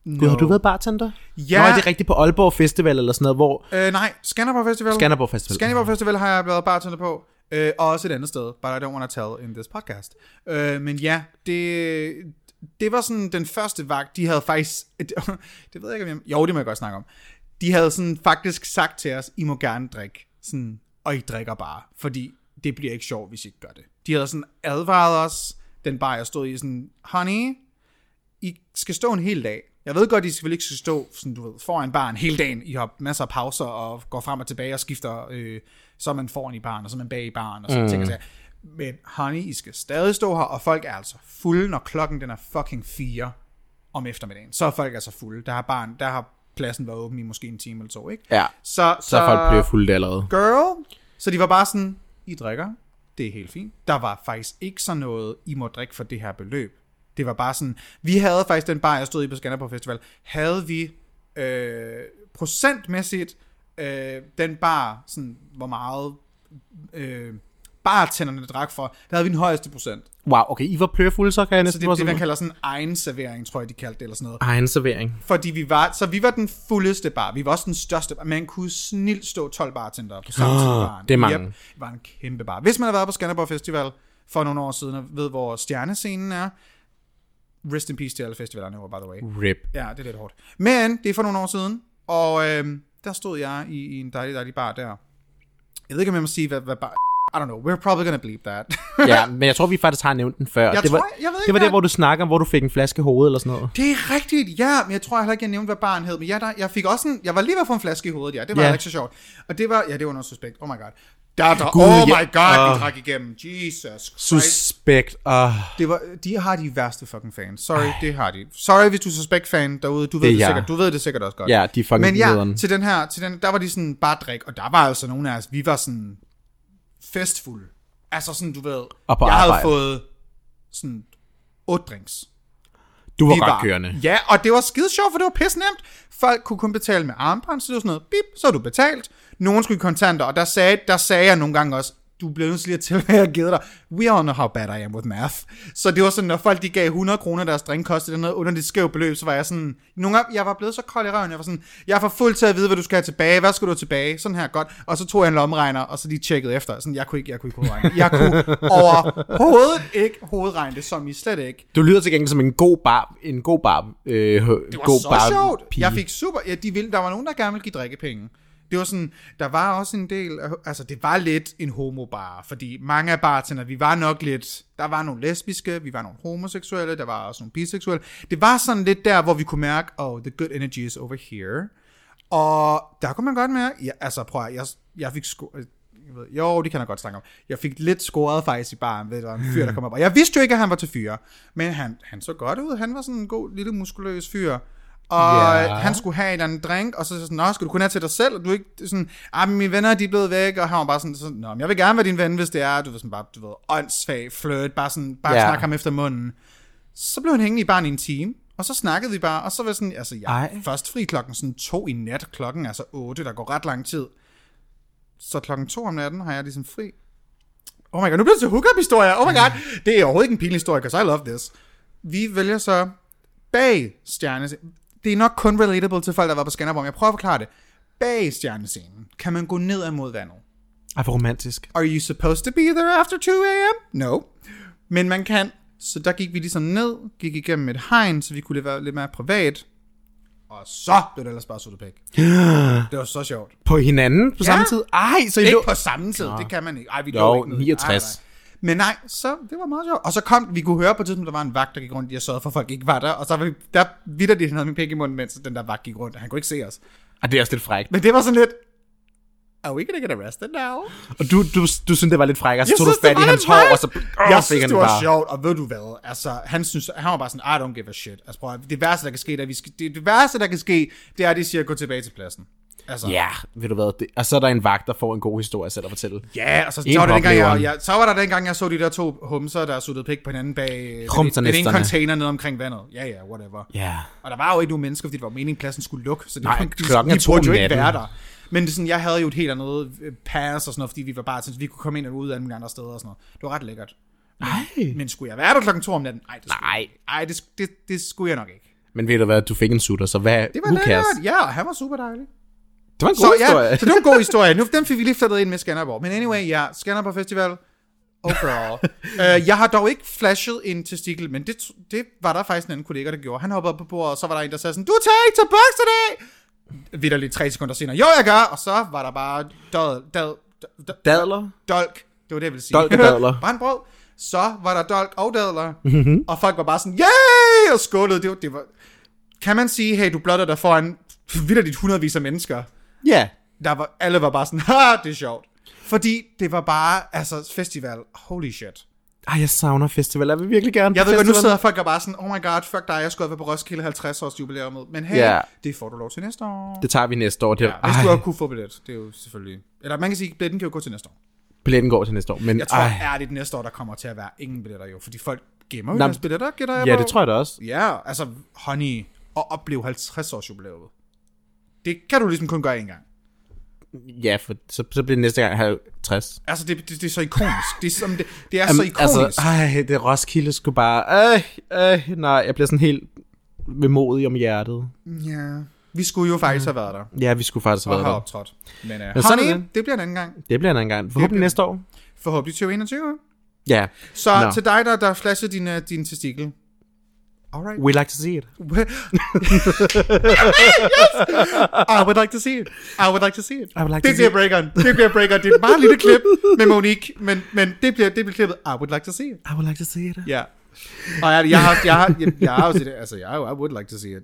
Speaker 1: no.
Speaker 2: Gud, har du været bartender?
Speaker 1: Ja.
Speaker 2: Nå, er det rigtigt på Aalborg Festival eller sådan noget, hvor...
Speaker 1: Øh, nej, Skanderborg Festival.
Speaker 2: Skanderborg Festival.
Speaker 1: Skanderborg Festival har jeg været bartender på, øh, og også et andet sted, but I don't want to tell in this podcast. Øh, men ja, det, det var sådan den første vagt, de havde faktisk, *laughs* det ved jeg ikke om jeg, jo det må jeg godt snakke om, de havde sådan faktisk sagt til os, I må gerne drikke, sådan, og I drikker bare, fordi det bliver ikke sjovt, hvis I ikke gør det. De havde sådan advaret os, den bar jeg stod i, sådan, honey, I skal stå en hel dag. Jeg ved godt, I selvfølgelig ikke skal stå sådan, du ved, foran baren hele dagen. I har masser af pauser og går frem og tilbage og skifter. Øh, så er man foran i baren, og så er man bag i baren, og sådan mm. ting. sager. Men honey, I skal stadig stå her, og folk er altså fulde, når klokken den er fucking fire om eftermiddagen. Så er folk altså fulde. Der har, baren, der har pladsen været åben i måske en time eller to, ikke?
Speaker 2: Ja,
Speaker 1: Så,
Speaker 2: så er folk blevet fulde allerede.
Speaker 1: girl. Så de var bare sådan, I drikker, det er helt fint. Der var faktisk ikke sådan noget, I må drikke for det her beløb. Det var bare sådan, vi havde faktisk den bar, jeg stod i på Skanderborg Festival, havde vi øh, procentmæssigt øh, den bar, sådan, hvor meget øh, bartenderne drak for, der havde vi den højeste procent.
Speaker 2: Wow, okay, I var plørefulde, så kan jeg
Speaker 1: Så
Speaker 2: næsten
Speaker 1: det er det, man kalder sådan egen servering, tror jeg, de kaldte det, eller sådan noget.
Speaker 2: Egen servering.
Speaker 1: Fordi vi var, så vi var den fuldeste bar. Vi var også den største bar. Man kunne snilt stå 12 bartender på samme baren.
Speaker 2: det er mange.
Speaker 1: Yep, det var en kæmpe bar. Hvis man har været på Skanderborg Festival for nogle år siden, og ved, hvor stjernescenen er, rest in peace til alle festivalerne, by the way.
Speaker 2: Rip.
Speaker 1: Ja, det er lidt hårdt. Men det er for nogle år siden, og øhm, der stod jeg i, i en dejlig, dejlig bar der. Jeg ved ikke, om jeg må sige, hvad, hvad bar... I don't know, we're probably gonna bleep that. *laughs*
Speaker 2: Ja, men jeg tror, vi faktisk har nævnt den før.
Speaker 1: Jeg
Speaker 2: det var,
Speaker 1: tror, jeg ved ikke,
Speaker 2: det var der, hvor du snakker om, hvor du fik en flaske i hovedet eller sådan noget.
Speaker 1: Det er rigtigt, ja, men jeg tror heller ikke, jeg nævnte, hvad barn hed. Men ja, der, jeg fik også en, jeg var lige ved at få en flaske i hovedet, ja, det var yeah. ikke så sjovt. Og det var, ja, det var noget suspekt, oh my god. Der,
Speaker 2: Gud,
Speaker 1: oh
Speaker 2: ja.
Speaker 1: my god,
Speaker 2: Åh.
Speaker 1: vi drak igennem, Jesus Christ.
Speaker 2: Suspekt. Uh,
Speaker 1: Det var, de har de værste fucking fans. Sorry, det har de. Sorry, hvis du er suspekt-fan derude, du ved
Speaker 2: Det
Speaker 1: det,
Speaker 2: jeg.
Speaker 1: sikkert, du ved det sikkert også godt.
Speaker 2: Ja, de fucking
Speaker 1: Men ja,
Speaker 2: nederen.
Speaker 1: til den her, til den, der var de sådan bare drik, og der var altså nogle af os, vi var sådan festfulde. Altså sådan, du ved, jeg
Speaker 2: arbejde.
Speaker 1: havde fået sådan otte drinks.
Speaker 2: Du var
Speaker 1: Vi
Speaker 2: godt kørende.
Speaker 1: Ja, og det var skide sjovt, for det var pisse nemt. Folk kunne kun betale med armbånd, så det var sådan noget, bip, så er du betalt. Nogen skulle kontanter, og der sagde, der sagde jeg nogle gange også, du bliver nødt til lige at tilhøre, hvad jeg har givet dig. We all know how bad I am with math. Så det var sådan, når folk de gav 100 kroner deres drink kostede noget under det skæve beløb, så var jeg sådan, nogle gange, jeg var blevet så kold i røven, jeg var sådan, jeg er for fuld til at vide, hvad du skal have tilbage, hvad skal du have tilbage, sådan her godt, og så tog jeg en lommeregner, og så lige tjekkede efter, sådan, jeg kunne ikke, jeg kunne ikke hovedregne. Jeg kunne overhovedet ikke hovedregne det, som I slet ikke.
Speaker 2: Du lyder til gengæld som en god bar, en god bar, øh,
Speaker 1: Det var
Speaker 2: god
Speaker 1: så
Speaker 2: bar
Speaker 1: sjovt.
Speaker 2: pige.
Speaker 1: Jeg fik super... Ja, de ville, der var nogen, der gerne ville give drikkepenge. Det var sådan, der var også en del, af- altså det var lidt en homobar, fordi mange af bartender, vi var nok lidt, der var nogle lesbiske, vi var nogle homoseksuelle, der var også nogle biseksuelle. Det var sådan lidt der, hvor vi kunne mærke, oh, the good energy is over here. Og der kunne man godt mærke, ja, altså prøv at, jeg, jeg fik sko, øh, jeg ved, jo, det kan jeg godt snakke om. Jeg fik lidt scoret faktisk i baren, ved du, der var en fyr, der kom op. Og jeg vidste jo ikke, at han var til fyre. Men han, han så godt ud. Han var sådan en god, lille, muskuløs fyr. Og yeah. han skulle have en anden drink, og så sådan, nå, skal du kun have til dig selv? Og du er ikke sådan, ah, mine venner, de er blevet væk, og han var bare sådan, sådan nå, men jeg vil gerne være din ven, hvis det er, du ved, sådan bare, du ved, åndssvag flirt, bare sådan, bare yeah. snakke ham efter munden. Så blev han hængende i baren i en time, og så snakkede vi bare, og så var sådan, altså, jeg
Speaker 2: Ej.
Speaker 1: først fri klokken sådan to i nat, klokken er så otte, der går ret lang tid. Så klokken to om natten har jeg ligesom fri. Oh my god, nu bliver det til hookup-historie. Oh my god, det er overhovedet ikke en pinlig historie, because I love this. Vi vælger så bag stjernescenen. Det er nok kun relatable til folk, der været på Skanderborg, jeg prøver at forklare det. Bag stjernescenen kan man gå ned mod vandet.
Speaker 2: Ej, hvor romantisk.
Speaker 1: Are you supposed to be there after 2 a.m.? No. Men man kan. Så der gik vi ligesom ned, gik igennem et hegn, så vi kunne være lidt mere privat. Og så blev det ellers bare suttet pæk. *gasps* Det var så sjovt.
Speaker 2: På hinanden på
Speaker 1: Ja.
Speaker 2: samme tid? Ej, så I
Speaker 1: Ikke
Speaker 2: lå...
Speaker 1: på samme tid, det kan man ikke. Ej, vi
Speaker 2: Jo,
Speaker 1: lå ikke ned.
Speaker 2: 69.
Speaker 1: Ej, nej. Men nej, så det var meget sjovt. Og så kom, vi kunne høre på et tidspunkt, der var en vagt, der gik rundt, jeg sørgede for, at folk ikke var der. Og så var vi, der vidder de, han havde min pæk i munden, mens den der vagt gik rundt. Han kunne ikke se os.
Speaker 2: Ej, det er også lidt frækt.
Speaker 1: Men det var sådan lidt, are we gonna get arrested now?
Speaker 2: Og du, du, du synes, det var lidt fræk, og så tog du fat i hans hår, og så åh,
Speaker 1: jeg
Speaker 2: fik
Speaker 1: synes, det var
Speaker 2: bare.
Speaker 1: sjovt, og ved du hvad? Altså, han, synes, han var bare sådan, I don't give a shit. Altså, prøv, det værste, der kan ske, er, at vi skal, det, det værste, der kan ske, det er, at de siger, gå tilbage til pladsen. Altså,
Speaker 2: Ja, ved du hvad, det, og så er der en vagt, der får en god historie selv at fortælle.
Speaker 1: Ja, og så, så, var det dengang, jeg, jeg, så var der dengang, jeg så de der to humser, der suttede pik på hinanden bag øh, den, den ene container nede omkring vandet. Ja, ja, whatever.
Speaker 2: Ja.
Speaker 1: Og der var jo ikke nogen mennesker, fordi det var meningen, pladsen skulle lukke. Så det
Speaker 2: Nej,
Speaker 1: de,
Speaker 2: klokken er
Speaker 1: de
Speaker 2: to
Speaker 1: burde jo ikke være der. Men det er sådan, jeg havde jo et helt andet øh, pass og sådan noget, fordi vi var bare sådan, vi kunne komme ind og ud af mulige andre steder og sådan noget. Det var ret lækkert.
Speaker 2: Nej.
Speaker 1: Men skulle jeg være der klokken to om natten? Nej, det skulle,
Speaker 2: Nej.
Speaker 1: Ej, det, det, det skulle jeg nok ikke.
Speaker 2: Men ved du hvad, du fik en sutter, så hvad,
Speaker 1: Det var
Speaker 2: who cares?
Speaker 1: Ja, han var super dejlig.
Speaker 2: Det var en
Speaker 1: Så,
Speaker 2: god
Speaker 1: ja,
Speaker 2: historie.
Speaker 1: så det var en god *laughs* historie. Nu, den fik vi lige flettet ind med Skanderborg. Men anyway, ja, Skanderborg Festival. Overall. uh, *laughs* jeg har dog ikke flashet en testikel, men det, det var der faktisk en anden kollega, der gjorde. Han hoppede op på bordet, og så var der en, der sagde sådan, du tager ikke til boks i dag! Vitterligt tre sekunder senere, jo jeg gør! Og så var der bare død, død, død,
Speaker 2: Dadler?
Speaker 1: dolk. Det var det, jeg ville sige.
Speaker 2: Dolk og dadler. *laughs*
Speaker 1: Brandbrød. Så var der dolk og dadler. Mm-hmm. Og folk var bare sådan, yay! Og skålede. Det var, det var... Kan man sige, hey, du blotter dig foran vitterligt hundredvis af mennesker?
Speaker 2: Ja.
Speaker 1: der var, alle var bare sådan, ha, det er sjovt. Fordi det var bare, altså, festival, holy shit.
Speaker 2: Ej, jeg savner festival. Jeg vil virkelig gerne
Speaker 1: Jeg ved godt, nu sidder folk og bare sådan, oh my god, fuck dig, jeg skulle have været på Roskilde 50 års jubilæummet. Men hey,
Speaker 2: Ja.
Speaker 1: det får du lov til næste år.
Speaker 2: Det tager vi næste år. Det,
Speaker 1: ja, hvis
Speaker 2: ej,
Speaker 1: du har kunne få billet, det er jo selvfølgelig... Eller man kan sige, billetten kan jo gå til næste år.
Speaker 2: billetten går til næste år. Men
Speaker 1: Jeg tror,
Speaker 2: ej,
Speaker 1: ærligt, næste år, der kommer til at være ingen billetter jo, fordi folk gemmer jo deres billetter, gætter jeg
Speaker 2: ja,
Speaker 1: på.
Speaker 2: det tror jeg da også.
Speaker 1: Ja, altså, honey, at opleve 50 års jubilæumet. Det kan du ligesom kun gøre en gang.
Speaker 2: Ja, for så, så bliver det næste gang 50.
Speaker 1: Altså, det, det, det er så ikonisk. Det er, som, det, det er så
Speaker 2: Jamen,
Speaker 1: ikonisk.
Speaker 2: altså, ej, det Roskilde skulle bare... Øh, øh, nej, jeg bliver sådan helt vemodig om hjertet.
Speaker 1: Ja, vi skulle jo faktisk have været der
Speaker 2: Ja, vi skulle faktisk have
Speaker 1: og
Speaker 2: været
Speaker 1: have
Speaker 2: der.
Speaker 1: optrådt. Men, uh,
Speaker 2: Men sådan
Speaker 1: honey, det.
Speaker 2: det.
Speaker 1: bliver en anden gang.
Speaker 2: Det bliver en anden gang. Forhåbentlig
Speaker 1: bliver-
Speaker 2: næste år.
Speaker 1: Forhåbentlig 2021.
Speaker 2: Ja.
Speaker 1: Så
Speaker 2: Nå.
Speaker 1: til dig, der, der flashede din, uh, din testikel. Alright.
Speaker 2: We like to see it. *laughs*
Speaker 1: I would like to see it. I would like to see it.
Speaker 2: I would like
Speaker 1: det
Speaker 2: to
Speaker 1: bliver
Speaker 2: see it.
Speaker 1: breakeren. Det bliver breakeren. Det er et meget lille klip med Monique, men, men det, bliver, det bliver klippet. I would like to see it.
Speaker 2: I would like to see it.
Speaker 1: Ja. Og jeg, jeg, har, jeg, har, jeg, jeg har jo set det. Altså, jeg, I would like to see it.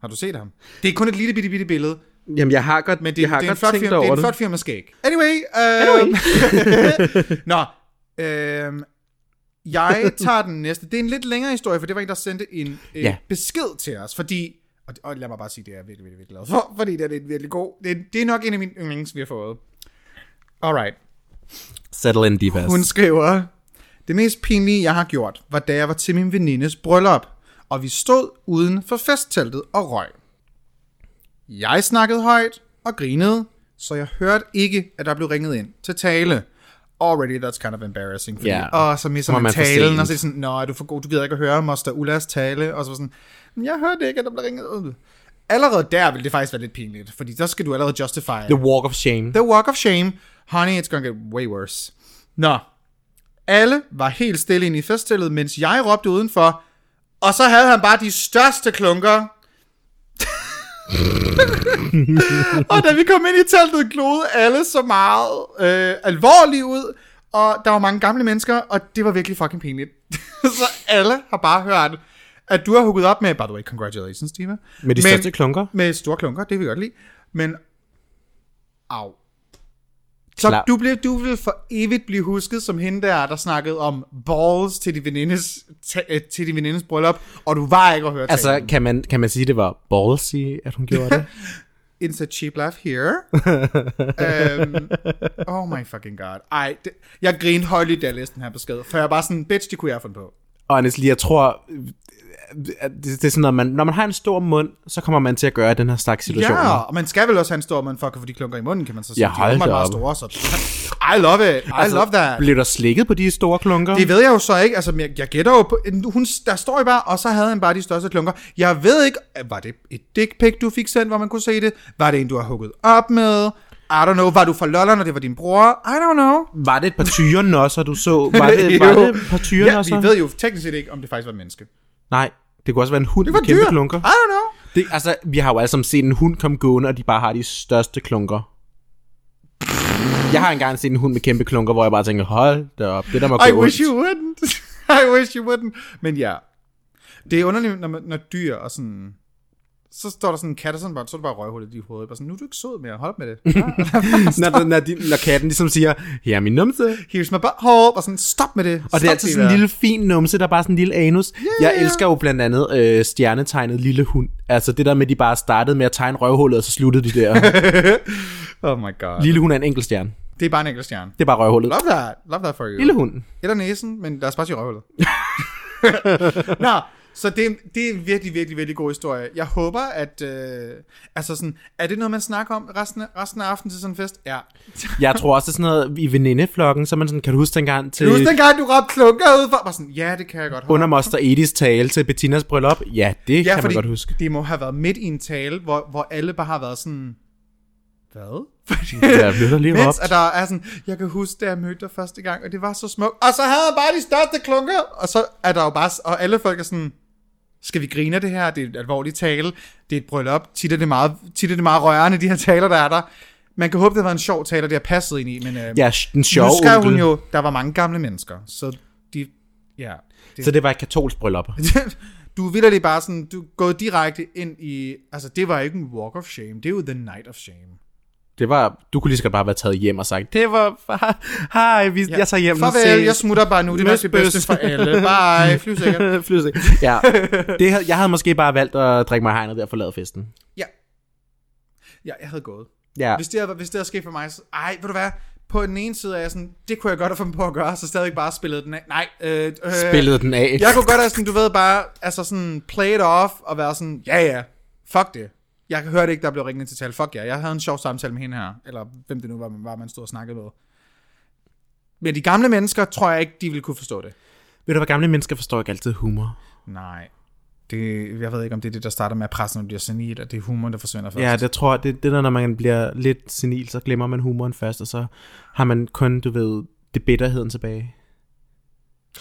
Speaker 1: Har du set ham? Det er kun et lille bitte, bitte billede.
Speaker 2: Jamen, jeg har godt,
Speaker 1: Men det,
Speaker 2: jeg har
Speaker 1: det, er
Speaker 2: godt tænkt
Speaker 1: film, det er
Speaker 2: over
Speaker 1: en
Speaker 2: det.
Speaker 1: flot med skæg. Anyway. Øh, anyway. *laughs* Nå. Øh, jeg *laughs* tager den næste. Det er en lidt længere historie, for det var en, der sendte en øh,
Speaker 2: Ja.
Speaker 1: besked til os. Fordi, og, og lad mig bare sige, det er jeg virkelig, virkelig, virkelig glad for. Fordi det er, er virkelig god. Det, er- det er nok en af mine yndlings, vi har fået. Alright.
Speaker 2: Settle in, divas.
Speaker 1: Hun skriver, det mest pinlige, jeg har gjort, var da jeg var til min venindes bryllup, og vi stod uden for festteltet og røg. Jeg snakkede højt og grinede, så jeg hørte ikke, at der blev ringet ind til tale. Already, that's kind of embarrassing. Fordi,
Speaker 2: Ja.
Speaker 1: Åh, så misser man,
Speaker 2: man
Speaker 1: talen, og så er sådan, Nå, er du for god, du gider ikke at høre Moster Ullas tale, og så sådan, "Men jeg hørte ikke, at der blev ringet ud. Allerede der ville det faktisk være lidt pinligt, fordi der skal du allerede justify.
Speaker 2: The walk of shame.
Speaker 1: The Walk of Shame. Honey, it's gonna get way worse. Nå. Alle var helt stille inde i feststillet, mens jeg råbte udenfor, og så havde han bare de største klunker. Og da vi kom ind i teltet, glodede alle så meget øh, alvorligt ud, og der var mange gamle mennesker, og det var virkelig fucking pinligt. *laughs* så alle har bare hørt, at du har hugget op med, by the way, congratulations, Diva.
Speaker 2: Med de største klunker.
Speaker 1: Med store klunker, det vil vi godt lide. Men, au. Så du, blev, du vil for evigt blive husket som hende der, der snakkede om balls til de venindes, øh, til de venindes bryllup, og du var ikke at høre
Speaker 2: Altså,
Speaker 1: talen.
Speaker 2: kan man, kan man sige, det var ballsy, at hun gjorde det? *laughs*
Speaker 1: It's a cheap laugh here. um, *laughs* oh my fucking god. Ej, det, jeg grinede højligt, da jeg læste den her besked, for jeg var bare sådan, bitch, det kunne jeg fundet på.
Speaker 2: Honestly, jeg tror, det, det er sådan noget, man, når man har en stor mund, så kommer man til at gøre den her slags situationer.
Speaker 1: Ja, og man skal vel også have en stor mand for at kunne få de klunker i munden, kan man så sige.
Speaker 2: Ja,
Speaker 1: De er
Speaker 2: hold
Speaker 1: meget
Speaker 2: op.
Speaker 1: store, så... I love it. I
Speaker 2: Altså,
Speaker 1: love that.
Speaker 2: Blev der slikket på de store klunker?
Speaker 1: Det ved jeg jo så ikke. Altså, jeg, jeg gætter jo på... Hun, der står jo bare, og så havde han bare de største klunker. Jeg ved ikke, var det et dick pic, du fik sendt, hvor man kunne se det? Var det en, du har hugget op med? I don't know. Var du fra Lolland, og det var din bror? I don't know.
Speaker 2: Var det et par tyrenosser, du så? Var det, *laughs* var det et par tyrenosser?
Speaker 1: Ja, vi ved jo teknisk set ikke, om det faktisk var et menneske.
Speaker 2: Nej, det kunne også være en hund
Speaker 1: Det var
Speaker 2: med kæmpe
Speaker 1: dyr.
Speaker 2: klunker.
Speaker 1: I don't know.
Speaker 2: Det, altså, vi har jo alle sammen set en hund komme gående, og de bare har de største klunker. Jeg har engang set en hund med kæmpe klunker, hvor jeg bare tænker, hold da op, det der må gå
Speaker 1: I wish
Speaker 2: ondt.
Speaker 1: you wouldn't. *laughs* I wish you wouldn't. Men ja, det er underligt, når, man, når dyr og sådan så står der sådan en kat og sådan bare, så er det bare røghullet i hovedet. Bare sådan, nu er du ikke sød mere, hold med det. *laughs*
Speaker 2: når, når, de, når katten ligesom siger, her er min numse.
Speaker 1: Here's my butthole, og sådan, stop med det.
Speaker 2: Og det er altid sådan en lille fin numse, der er bare sådan en lille anus. Jeg
Speaker 1: ja.
Speaker 2: elsker jo blandt andet øh, stjernetegnet lille hund. Altså det der med, at de bare startede med at tegne røvhullet, og så sluttede de der. *laughs*
Speaker 1: Oh my god.
Speaker 2: lille hund er en enkelt stjerne.
Speaker 1: Det er bare en enkelt stjerne.
Speaker 2: Det er bare røvhullet.
Speaker 1: Love that. Love that for you.
Speaker 2: Lille hund.
Speaker 1: Eller næsen, men lad os bare sige røvhullet. *laughs* Nå, så det, det er en virkelig, virkelig, virkelig god historie. Jeg håber, at... Øh, altså sådan, er det noget, man snakker om resten af, resten af aftenen til sådan en fest? Ja. *laughs*
Speaker 2: Jeg tror også, det er sådan noget i venindeflokken, så man sådan, kan du huske dengang til
Speaker 1: Kan du huske dengang, du råbte klunker ud for? Sådan, ja, det kan jeg godt.
Speaker 2: under Moster Edis tale til Bettinas bryllup? Ja, det
Speaker 1: ja,
Speaker 2: kan man godt huske.
Speaker 1: det må have været midt i en tale, hvor, hvor alle bare har været sådan... Hvad?
Speaker 2: Der blev der lige
Speaker 1: mens at der er sådan, jeg kan huske, da jeg mødte dig første gang, og det var så smukt. Og så havde han bare de største klunker. Og så er der jo bare, og alle folk er sådan, skal vi grine af det her? Det er et alvorligt tale. Det er et bryllup. Tit er det meget, tit er det meget rørende, de her taler, der er der. Man kan håbe, det var en sjov taler, det har passet ind i, men øh,
Speaker 2: Ja, den sjove
Speaker 1: nu skrev hun jo, der var mange gamle mennesker, så de, ja. Det,
Speaker 2: Så det var et katolsk bryllup. *laughs*
Speaker 1: du er vildt bare sådan, du gået direkte ind i, altså det var ikke en walk of shame, det er jo the night of shame.
Speaker 2: Det var, du kunne lige så godt bare være taget hjem og sagt, det var, hej, vi, ja. jeg tager hjem.
Speaker 1: Farvel, jeg smutter bare nu, det er det bedste for alle. Bye, *laughs* fly sikkert.
Speaker 2: Ja, det, jeg havde måske bare valgt at drikke mig hegnet ved at forlade festen.
Speaker 1: Ja. Ja, jeg havde gået.
Speaker 2: Ja,
Speaker 1: Hvis det havde, hvis det havde sket for mig, så, ej, ved du hvad, på den ene side er jeg sådan, det kunne jeg godt have fundet på at gøre, så stadig bare spillet den af. Nej, øh, øh,
Speaker 2: spillede den af.
Speaker 1: Jeg kunne godt have sådan, du ved, bare, altså sådan, play it off, og være sådan, ja ja, fuck det. Jeg hørte ikke, der blev ringet til tal. Fuck ja, jeg havde en sjov samtale med hende her, eller hvem det nu var, man, var, man stod og snakkede med. Men de gamle mennesker, tror jeg ikke, de ville kunne forstå det.
Speaker 2: Ved du, hvad gamle mennesker forstår ikke altid humor?
Speaker 1: Nej. Det, jeg ved ikke, om det er det, der starter med at pressen bliver senil, at det er humor, der forsvinder først.
Speaker 2: Ja, det tror det, det der, når man bliver lidt senil, så glemmer man humoren først, og så har man kun, du ved, det bitterheden tilbage.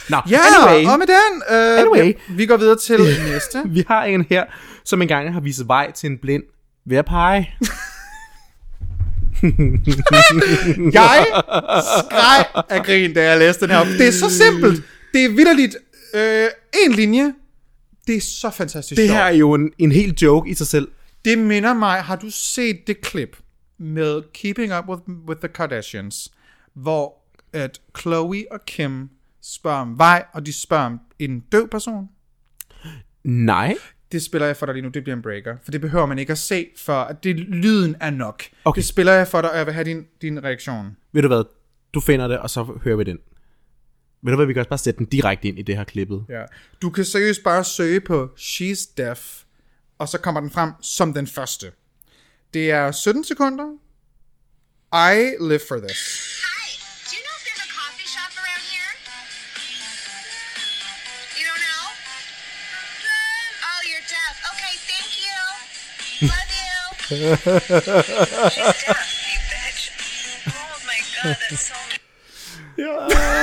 Speaker 2: Nå,
Speaker 1: Ja,
Speaker 2: anyway,
Speaker 1: og med den, øh,
Speaker 2: Anyway.
Speaker 1: vi går videre til *laughs* næste.
Speaker 2: vi har en her, som engang har vist vej til en blind ved at pege. *laughs*
Speaker 1: Jeg skreg af grin, da jeg læste den her. Det er så simpelt. Det er vidderligt øh, en linje. Det er så fantastisk
Speaker 2: Det her er jo en, en helt joke i sig selv.
Speaker 1: Det minder mig, har du set det klip med Keeping Up with, with the Kardashians, hvor at Chloe og Kim spørger om vej, og de spørger om en død person?
Speaker 2: Nej.
Speaker 1: Det spiller jeg for dig lige nu, det bliver en breaker. For det behøver man ikke at se, for at det, lyden er nok.
Speaker 2: Okay.
Speaker 1: Det spiller jeg for dig, og jeg vil have din, din reaktion.
Speaker 2: Ved du hvad? Du finder det, og så hører vi den. Ved du hvad, vi kan også bare sætte den direkte ind i det her klippet.
Speaker 1: Ja. Du kan seriøst bare søge på She's Deaf, og så kommer den frem som den første. Det er 17 sekunder. I live for this.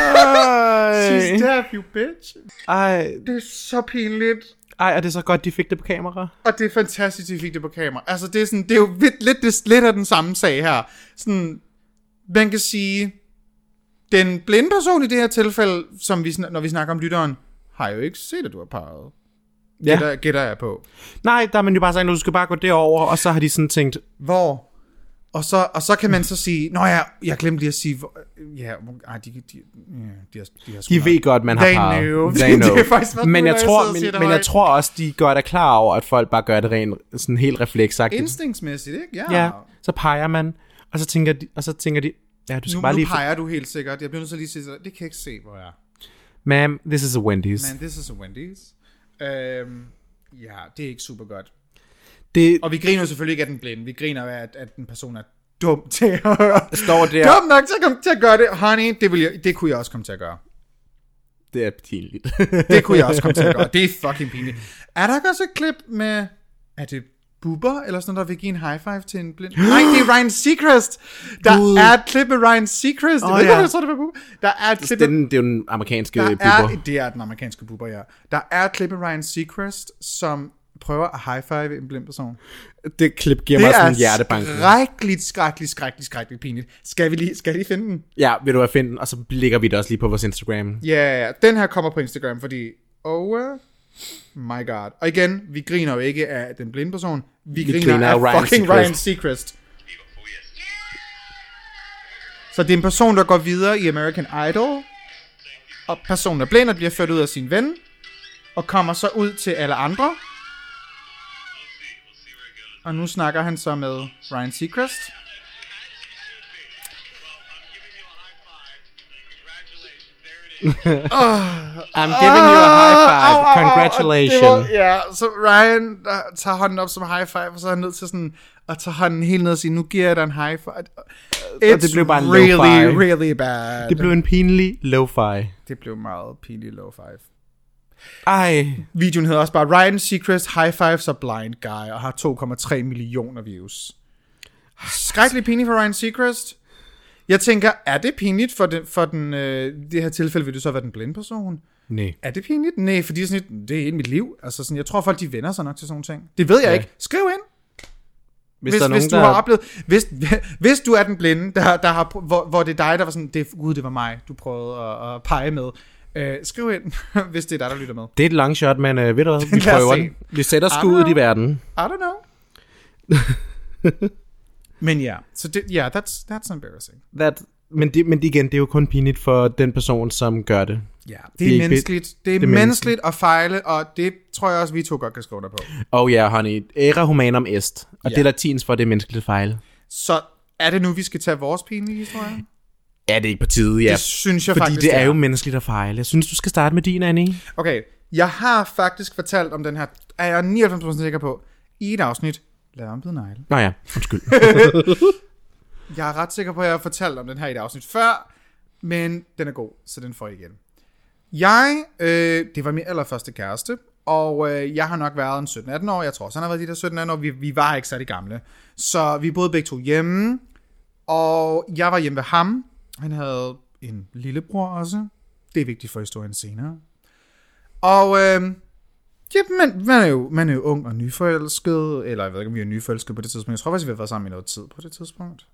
Speaker 6: She's deaf, you bitch. Oh.
Speaker 2: Ej,
Speaker 1: Det er så pinligt.
Speaker 2: ej, er det så godt, de fik det på kamera?
Speaker 1: Og det er fantastisk, de fik det på kamera. Altså, det er, sådan, det er jo lidt, lidt, det, lidt af den samme sag her. Sådan, man kan sige, den blinde person i det her tilfælde, som vi, sn- når vi snakker om lytteren, har jo ikke set, at du har parret.
Speaker 2: Ja.
Speaker 1: Gætter, gætter jeg på.
Speaker 2: Nej, der er man jo bare sagt, at du skal bare gå derover, og så har de sådan tænkt,
Speaker 1: Hvor? Og så, og så kan man så sige, Nå ja, jeg glemte lige at sige, hvor, ja, ej, de, de, de, de, har, de, har
Speaker 2: de ved godt, man har
Speaker 1: They
Speaker 2: parret. They *laughs*
Speaker 1: Det er
Speaker 2: know.
Speaker 1: faktisk
Speaker 2: men
Speaker 1: cool,
Speaker 2: jeg tror, men, men jeg tror også, de godt er klar over, at folk bare gør det rent sådan helt refleksagtigt.
Speaker 1: Instinktsmæssigt, ikke? Ja.
Speaker 2: Ja, så peger man, og så tænker de, og så tænker de ja, du skal
Speaker 1: Nu,
Speaker 2: bare
Speaker 1: nu
Speaker 2: lige...
Speaker 1: peger du helt sikkert. Jeg bliver nødt til at lige sige, det kan jeg ikke se, hvor jeg er.
Speaker 2: Ma'am, this is a Wendy's.
Speaker 1: Man, this is a Wendy's. Øhm, ja, det er ikke super godt.
Speaker 2: Det
Speaker 1: Og vi griner selvfølgelig ikke af den blinde. Vi griner af, at, at den person er dum *laughs* til at,
Speaker 2: står der,
Speaker 1: dum nok til at, komme til at gøre det. Honey, det, vil jeg, det kunne jeg også komme til at gøre.
Speaker 2: det er pinligt.
Speaker 1: Det kunne jeg også komme til at gøre. Det er fucking pinligt. Er der ikke også et klip med... Er det Bubber, eller sådan noget, der vil give en high five til en blind? Nej, det er *gasps* Ryan Seacrest. Der
Speaker 2: Gud.
Speaker 1: er et klip med Ryan Seacrest. Jeg
Speaker 2: Åh,
Speaker 1: ved ikke,
Speaker 2: ja.
Speaker 1: jeg tror, det var Bubber. Der er et klip med
Speaker 2: den, det er jo den amerikanske
Speaker 1: Der
Speaker 2: buber.
Speaker 1: er, det er den amerikanske buber, ja. Der er et klip af Ryan Seacrest, som prøver at high five en blind person.
Speaker 2: Det klip giver
Speaker 1: Det
Speaker 2: mig sådan
Speaker 1: er
Speaker 2: en hjertebank.
Speaker 1: skrækkeligt, skrækkeligt, skrækkeligt, skrækkeligt pinligt. Skal vi lige, skal jeg lige finde den?
Speaker 2: Ja, vil du hvad finde den, og så lægger vi det også lige på vores Instagram.
Speaker 1: Ja, yeah, den her kommer på Instagram, fordi... Uh, My god. Og igen, vi griner jo ikke af den blinde person. Vi, vi griner,
Speaker 2: griner
Speaker 1: af
Speaker 2: Ryan
Speaker 1: fucking
Speaker 2: Seacrest.
Speaker 1: Ryan Seacrest. Så det er en person, der går videre i American Idol. Og personen er blind og bliver ført ud af sin ven. Og kommer så ud til alle andre. Og nu snakker han så med Ryan Seacrest.
Speaker 2: I'm giving you a high five.
Speaker 1: Au, au, au, au.
Speaker 2: Congratulations.
Speaker 1: Det var, ja, så Ryan der tager hånden op som high five, og så er han nødt til sådan at tage hånden helt ned og sige, nu giver jeg dig en high five. It's
Speaker 2: det blev bare en
Speaker 1: really,
Speaker 2: low-fi.
Speaker 1: really bad.
Speaker 2: Det blev en pinlig lo-fi.
Speaker 1: det blev meget pinlig low five.
Speaker 2: Ej,
Speaker 1: Videoen hedder også bare Ryan Seacrest High Fives a Blind Guy, og har 2,3 millioner views. Skrækkelig pinligt for Ryan Seacrest. Jeg tænker, er det pinligt for, den, for den, øh, det her tilfælde, vil du så være den blinde person?
Speaker 2: nej.
Speaker 1: Er det pinligt? Nej, fordi er, sådan, et- det er mit liv. Altså sådan, jeg tror, folk de vender sig nok til sådan nogle ting. Det ved jeg
Speaker 2: Ja.
Speaker 1: ikke. Skriv ind,
Speaker 2: Hvis,
Speaker 1: hvis,
Speaker 2: der er
Speaker 1: hvis
Speaker 2: nogen,
Speaker 1: du
Speaker 2: der...
Speaker 1: har oplevet... Hvis, *laughs* hvis du er den blinde, der, der har, hvor, hvor det er dig, der var sådan, det, gud, det var mig, du prøvede at, at pege med. Øh, skriv ind, *laughs* hvis det er dig, der lytter med.
Speaker 2: Det er et long shot, men uh, ved du hvad? *laughs* Vi prøver den. Vi sætter
Speaker 1: I
Speaker 2: skuddet i verden.
Speaker 1: I don't know. Men ja, så det, ja, that's, that's embarrassing.
Speaker 2: That, men, det, men igen, det er jo kun pinligt for den person, som gør det.
Speaker 1: Ja, det er,
Speaker 2: Det er ikke-
Speaker 1: menneskeligt. Det er,
Speaker 2: det er
Speaker 1: det
Speaker 2: menneskeligt.
Speaker 1: at fejle, og det tror jeg også, vi to godt kan skrive under på.
Speaker 2: Og ja, honey, era humanum est. Og
Speaker 1: Ja.
Speaker 2: det er latins for, det er menneskeligt fejl.
Speaker 1: Så er det nu, vi skal tage vores pinlige historie?
Speaker 2: Er det ikke på tide, ja.
Speaker 1: Det synes jeg
Speaker 2: Fordi
Speaker 1: faktisk,
Speaker 2: det er jo menneskeligt at fejle. Jeg synes, du skal starte med din, Annie.
Speaker 1: Okay, jeg har faktisk fortalt om den her, er jeg 99% sikker på, i et afsnit, lad om negle.
Speaker 2: Nå ja, undskyld. *laughs*
Speaker 1: Jeg er ret sikker på, at jeg har fortalt om den her i et afsnit før, men den er god, så den får jeg igen. Jeg, øh, det var min allerførste kæreste, og øh, jeg har nok været en 17-18 år, jeg tror også, han har været de der 17-18 år, vi, vi var ikke særlig gamle. Så vi boede begge to hjemme, og jeg var hjemme ved ham. Han havde en lillebror også. Det er vigtigt for historien senere. Og øh, ja, man, man, er jo, man er jo ung og nyforelsket, eller jeg ved ikke, om vi er nyforelsket på det tidspunkt. Jeg tror faktisk, vi har været sammen i noget tid på det tidspunkt.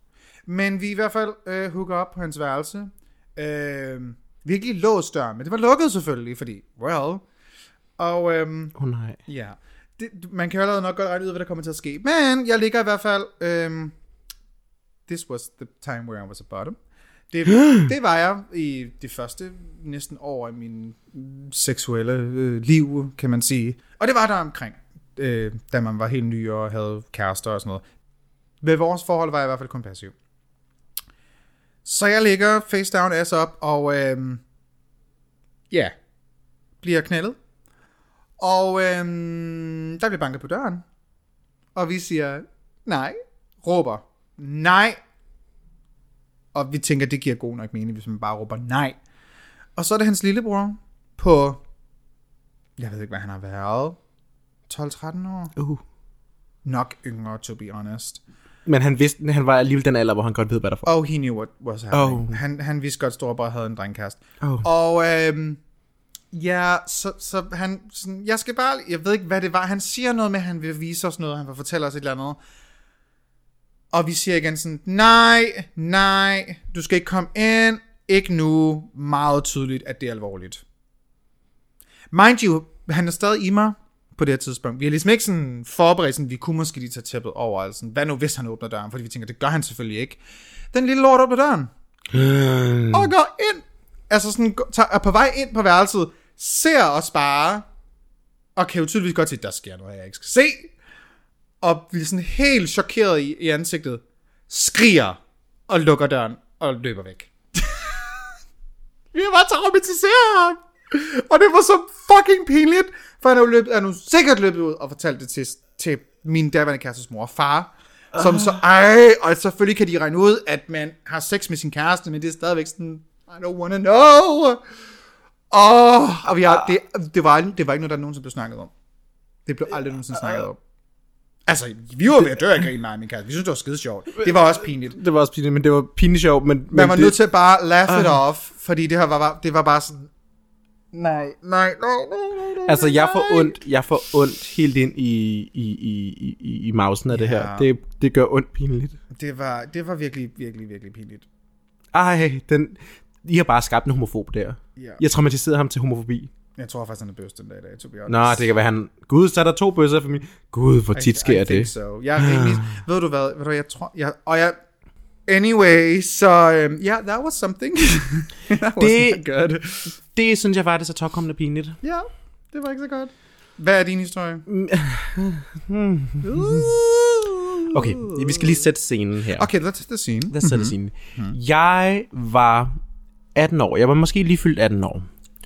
Speaker 1: Men vi i hvert fald øh, hooker op på hans værelse. Øh, virkelig låst døren, men det var lukket selvfølgelig, fordi, well. Og øhm,
Speaker 2: oh, nej.
Speaker 1: ja, det, man kan jo allerede nok godt regne ud, hvad der kommer til at ske. Men jeg ligger i hvert fald, øhm, this was the time where I was a bottom. Det, *gasps* det var jeg i det første næsten år i min seksuelle øh, liv, kan man sige. Og det var der omkring, øh, da man var helt ny og havde kærester og sådan noget. Ved vores forhold var jeg i hvert fald kun passiv. Så jeg ligger face down, ass op, og øhm, ja, bliver knældet. Og øhm, der bliver banket på døren. Og vi siger, nej, råber, nej. Og vi tænker, det giver god nok mening, hvis man bare råber nej. Og så er det hans lillebror på, jeg ved ikke, hvad han har været, 12-13 år.
Speaker 2: Uh.
Speaker 1: Nok yngre, to be honest.
Speaker 2: Men han vidste, han var alligevel den alder, hvor han godt ved, hvad der for.
Speaker 1: Oh, he knew what was happening.
Speaker 2: Oh.
Speaker 1: Han, han vidste godt, Storebror havde en drengkast.
Speaker 2: Oh.
Speaker 1: Og øhm, ja, så, så han, sådan, jeg skal bare, jeg ved ikke, hvad det var. Han siger noget med, at han vil vise os noget, han vil fortælle os et eller andet. Og vi siger igen sådan, nej, nej, du skal ikke komme ind, ikke nu, meget tydeligt, at det er alvorligt. Mind you, han er stadig i mig på det her tidspunkt. Vi har ligesom ikke sådan forberedt, sådan, vi kunne måske lige tage tæppet over, altså, sådan, hvad nu hvis han åbner døren, fordi vi tænker, det gør han selvfølgelig ikke. Den lille lort åbner døren, og går ind, altså sådan, er på vej ind på værelset, ser os bare, og kan jo tydeligvis godt se, der sker noget, jeg ikke skal se, og bliver sådan helt chokeret i, i ansigtet, skriger, og lukker døren, og løber væk. *laughs* Vi har bare traumatiseret ham. Og det var så fucking pinligt, for han er løbet, han er jo sikkert løbet ud og fortalt det til, til min daværende kærestes mor og far. Som så, ej, og selvfølgelig kan de regne ud, at man har sex med sin kæreste, men det er stadigvæk sådan, I don't wanna know. Åh, og vi har, det, det, var, det var ikke noget, der nogensinde blev snakket om. Det blev aldrig nogensinde snakket om. Altså, vi var ved at dø af grin, mig min kæreste. Vi synes, det var skide sjovt. Det var også pinligt.
Speaker 2: Det var også pinligt, men det var pinligt sjovt. Men, men
Speaker 1: Man var
Speaker 2: det,
Speaker 1: nødt til at bare laugh it off, fordi det her var, det var bare sådan, nej, nej, nej, nej, nej,
Speaker 2: Altså, jeg får ondt, jeg får ondt helt ind i, i, i, i, i, mausen af det
Speaker 1: Ja.
Speaker 2: her. Det, det gør ondt pinligt.
Speaker 1: Det var, det var virkelig, virkelig, virkelig pinligt.
Speaker 2: Ej, den, I har bare skabt en homofob der.
Speaker 1: Ja.
Speaker 2: Jeg traumatiserede ham til homofobi.
Speaker 1: Jeg tror faktisk, han er bøs den dag i dag, to be honest.
Speaker 2: Nå, det kan være han... Gud, så er der to bøsser for mig. Gud, hvor tit
Speaker 1: I
Speaker 2: sker
Speaker 1: think
Speaker 2: det.
Speaker 1: So. Jeg er rimelig, ved du hvad, ved du, hvad, jeg tror, jeg, og jeg, anyway, så, um, yeah, that was something. *laughs* that was
Speaker 2: Det-
Speaker 1: not good.
Speaker 2: Det synes jeg faktisk er tåkommende pinligt.
Speaker 1: Ja, det var ikke så godt. Hvad er din historie? *laughs*
Speaker 2: Okay, vi skal lige sætte scenen her.
Speaker 1: Okay, let's the scene.
Speaker 2: Lad os sætte scenen. Jeg var 18 år. Jeg var måske lige fyldt 18 år.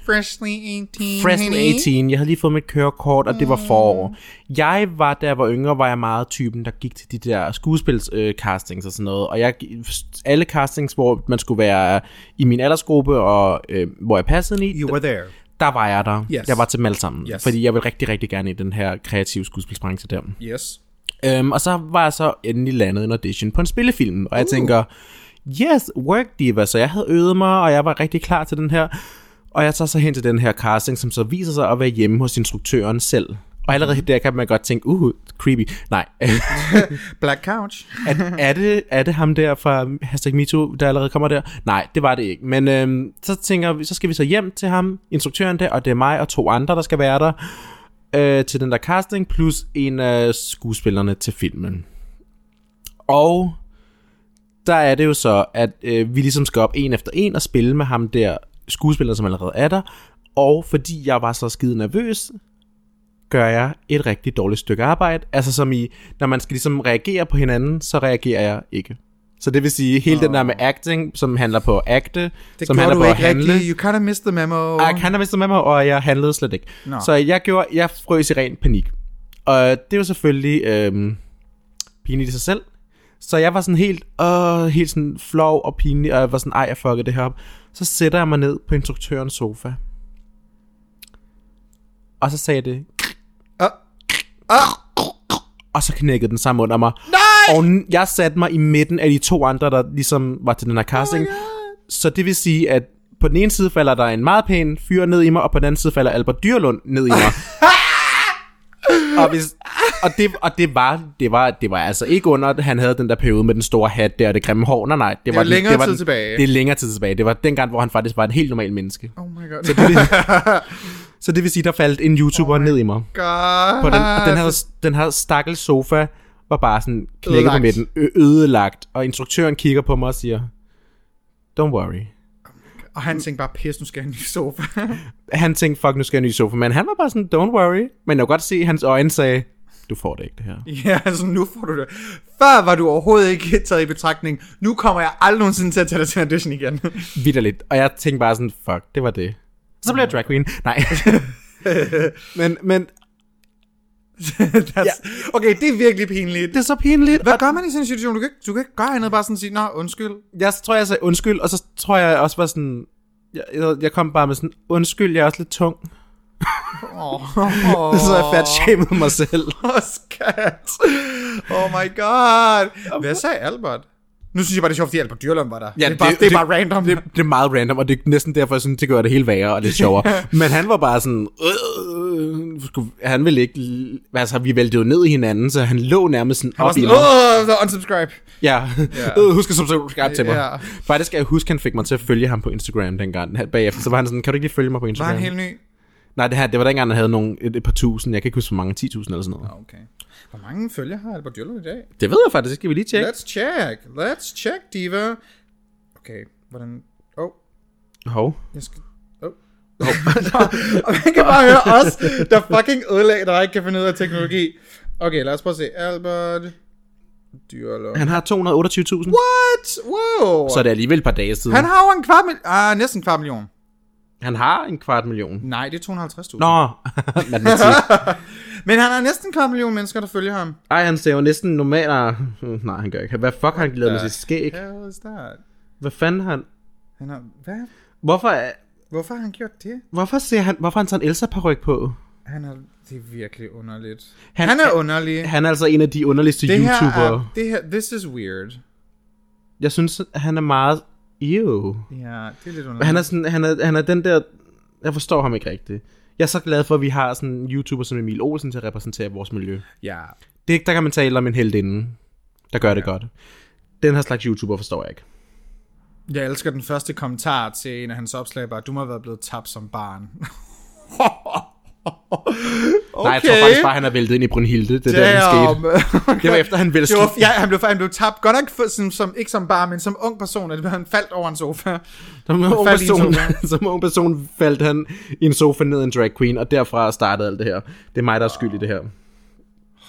Speaker 1: Freshly 18.
Speaker 2: Freshly
Speaker 1: honey.
Speaker 2: 18. Jeg havde lige fået mit kørekort, og det var forår. Jeg var, da jeg var yngre, var jeg meget typen, der gik til de der skuespils øh, castings og sådan noget. Og jeg, alle castings, hvor man skulle være i min aldersgruppe, og øh, hvor jeg passede i,
Speaker 1: You were there.
Speaker 2: der var jeg der.
Speaker 1: Yes.
Speaker 2: Jeg var til dem alle sammen.
Speaker 1: Yes.
Speaker 2: Fordi jeg vil rigtig, rigtig gerne i den her kreative skuespilsbranche der.
Speaker 1: Yes.
Speaker 2: Øhm, og så var jeg så endelig landet en audition på en spillefilm, og jeg tænker, yes, work diva, så jeg havde øvet mig, og jeg var rigtig klar til den her, og jeg tager så hen til den her casting, som så viser sig at være hjemme hos instruktøren selv. Og allerede der kan man godt tænke, uh, creepy. Nej, *laughs*
Speaker 1: Black Couch.
Speaker 2: er, er, det, er det ham der fra Hashtag MeToo, der allerede kommer der? Nej, det var det ikke. Men øhm, så tænker vi, så skal vi så hjem til ham, instruktøren der, og det er mig og to andre, der skal være der øh, til den der casting, plus en af skuespillerne til filmen. Og der er det jo så, at øh, vi ligesom skal op en efter en og spille med ham der skuespiller, som allerede er der. Og fordi jeg var så skide nervøs, gør jeg et rigtig dårligt stykke arbejde. Altså som i, når man skal ligesom reagere på hinanden, så reagerer jeg ikke. Så det vil sige, hele oh. den der med acting, som handler på acte,
Speaker 1: Det
Speaker 2: som handler på at
Speaker 1: ikke
Speaker 2: handle.
Speaker 1: rigtigt. You kind of missed the memo.
Speaker 2: Jeg kan da vist med mig, og jeg handlede slet ikke.
Speaker 1: Nå.
Speaker 2: Så jeg gjorde, jeg frøs i ren panik. Og det var selvfølgelig øhm, pinligt i sig selv. Så jeg var sådan helt, øh, helt sådan flov og pinlig, og jeg var sådan, ej, jeg fuckede det her op. Så sætter jeg mig ned på instruktørens sofa. Og så sagde det,
Speaker 1: Ah. Ah.
Speaker 2: og så knækkede den sammen under mig. Nej! Og jeg satte mig i midten af de to andre, der ligesom var til den her casting. Oh så det vil sige, at på den ene side falder der en meget pæn fyr ned i mig, og på den anden side falder Albert Dyrlund ned i mig. *laughs* og, hvis, og, det, og det var, det var, det var altså ikke under, at han havde den der periode med den store hat der og det grimme hår. Nej, nej. Det var,
Speaker 1: var
Speaker 2: den-
Speaker 1: længere
Speaker 2: det var
Speaker 1: tid
Speaker 2: den-
Speaker 1: tilbage.
Speaker 2: Det er længere tid tilbage. Det var dengang, hvor han faktisk var et helt normalt menneske.
Speaker 1: Oh my god.
Speaker 2: Så det, vil, *laughs* så det vil sige, der faldt en YouTuber oh ned i mig.
Speaker 1: god.
Speaker 2: På den, og den her, den her stakkels sofa var bare sådan knækket på
Speaker 1: Ødelagt.
Speaker 2: midten, ø- ødelagt. Og instruktøren kigger på mig og siger, don't worry.
Speaker 1: Og han tænkte bare, pis, nu skal jeg en ny sofa. *laughs*
Speaker 2: Han tænkte, fuck, nu skal jeg en ny sofa. Men han var bare sådan, don't worry. Men jeg kunne godt se, at hans øjne sagde, du får det ikke, det her.
Speaker 1: ja, altså nu får du det. Før var du overhovedet ikke taget i betragtning. Nu kommer jeg aldrig nogensinde til at tage dig til en audition igen. *laughs*
Speaker 2: Vitterligt. Og jeg tænkte bare sådan, fuck, det var det. Så blev jeg drag queen. Nej. *laughs* men, men *laughs*
Speaker 1: That's, okay, det er virkelig pinligt.
Speaker 2: det er så pinligt.
Speaker 1: Hvad gør man i sådan en situation? Du kan, ikke- du kan ikke gøre andet, bare sådan sige, nå, undskyld.
Speaker 2: Jeg tror, jeg sagde undskyld, og så tror jeg også var sådan... Jeg, jeg, kom bare med sådan, undskyld, jeg er også lidt tung.
Speaker 1: Oh,
Speaker 2: Så *laughs* jeg fat shamed mig selv. *laughs*
Speaker 1: oh, skat. Oh my god. Hvad sagde Albert? Nu synes jeg bare, det er sjovt, fordi Albert Dyrlund var der. Ja, det, er bare, det, det, er bare random.
Speaker 2: Det, det er meget random, og det er næsten derfor, jeg synes, det gør det hele værre og lidt *laughs* sjovere. Men han var bare sådan... Øh, skulle- han ville ikke... Altså, vi væltede jo ned i hinanden, så han lå nærmest sådan
Speaker 1: Han var
Speaker 2: op i
Speaker 1: sådan,
Speaker 2: mig.
Speaker 1: åh, unsubscribe.
Speaker 2: Ja, øh, *laughs* husk at subscribe til mig.
Speaker 1: Ja.
Speaker 2: Faktisk skal jeg huske, han fik mig til at følge ham på Instagram dengang. Han- Bagefter, så var han sådan, kan du ikke lige følge mig på
Speaker 1: Var
Speaker 2: Instagram?
Speaker 1: han helt ny?
Speaker 2: Nej, det, her, det var dengang, han havde nogle, et, et par tusind. Jeg kan ikke huske, hvor mange. 10.000 eller sådan noget.
Speaker 1: Okay. Hvor mange følger har Albert Dyrlund i dag?
Speaker 2: Det ved jeg faktisk. Det skal vi lige tjekke.
Speaker 1: Let's check. Let's check, diva. Okay, hvordan... Oh,
Speaker 2: Hov.
Speaker 1: jeg skal... Oh. *laughs* og man kan bare høre os, der fucking ødelægger, der ikke kan finde ud af teknologi. Okay, lad os prøve at se. Albert Dyrlund.
Speaker 2: Han har 228.000.
Speaker 1: What? Wow.
Speaker 2: Så er det alligevel et par dage siden.
Speaker 1: Han har jo en kvart million. Ah, næsten en kvart million.
Speaker 2: Han har en kvart million.
Speaker 1: Nej, det er 250.000.
Speaker 2: Nå, *laughs* matematik. *laughs*
Speaker 1: Men han har næsten en kvart million mennesker, der følger ham.
Speaker 2: Ej, han ser jo næsten normalt... Nej, han gør ikke. Hvad fuck har han lavet med sit skæg?
Speaker 1: Hell is that?
Speaker 2: Hvad fanden har han...
Speaker 1: Han har... Hvad?
Speaker 2: Hvorfor, er-
Speaker 1: Hvorfor har han gjort det?
Speaker 2: hvorfor ser han... Hvorfor har han sådan en elsa paryk på?
Speaker 1: Han er... Det er virkelig underligt.
Speaker 2: Han-
Speaker 1: Han, er underlig.
Speaker 2: Han er altså en af de underligste
Speaker 1: det her
Speaker 2: YouTubere.
Speaker 1: er... Det her... This is weird.
Speaker 2: Jeg synes, han er meget... Ew.
Speaker 1: Ja, det er lidt underligt.
Speaker 2: Han er, sådan, han, er, han er den der... Jeg forstår ham ikke rigtigt. Jeg er så glad for, at vi har sådan en YouTuber som Emil Olsen til at repræsentere vores miljø.
Speaker 1: Ja.
Speaker 2: Det, der kan man tale om en heldinde, der gør det godt. Den her slags YouTuber forstår jeg ikke.
Speaker 1: Jeg elsker den første kommentar til en af hans opslag, bare, du må have været blevet tabt som barn. *laughs*
Speaker 2: Okay. *laughs* Nej, jeg tror faktisk bare, han er væltet ind i Brunhilde. Det er der, den skete.
Speaker 1: Damn. *laughs*
Speaker 2: Det var efter, han ville
Speaker 1: var, ja, han blev, han blev tabt. Godt nok for, som, som, ikke som bare, men som ung person. At han faldt over en sofa.
Speaker 2: Som ung,
Speaker 1: en
Speaker 2: person,
Speaker 1: sofa. *laughs*
Speaker 2: som ung person faldt han i en sofa ned en drag queen, og derfra startede alt det her. Det er mig, der er skyld i det her.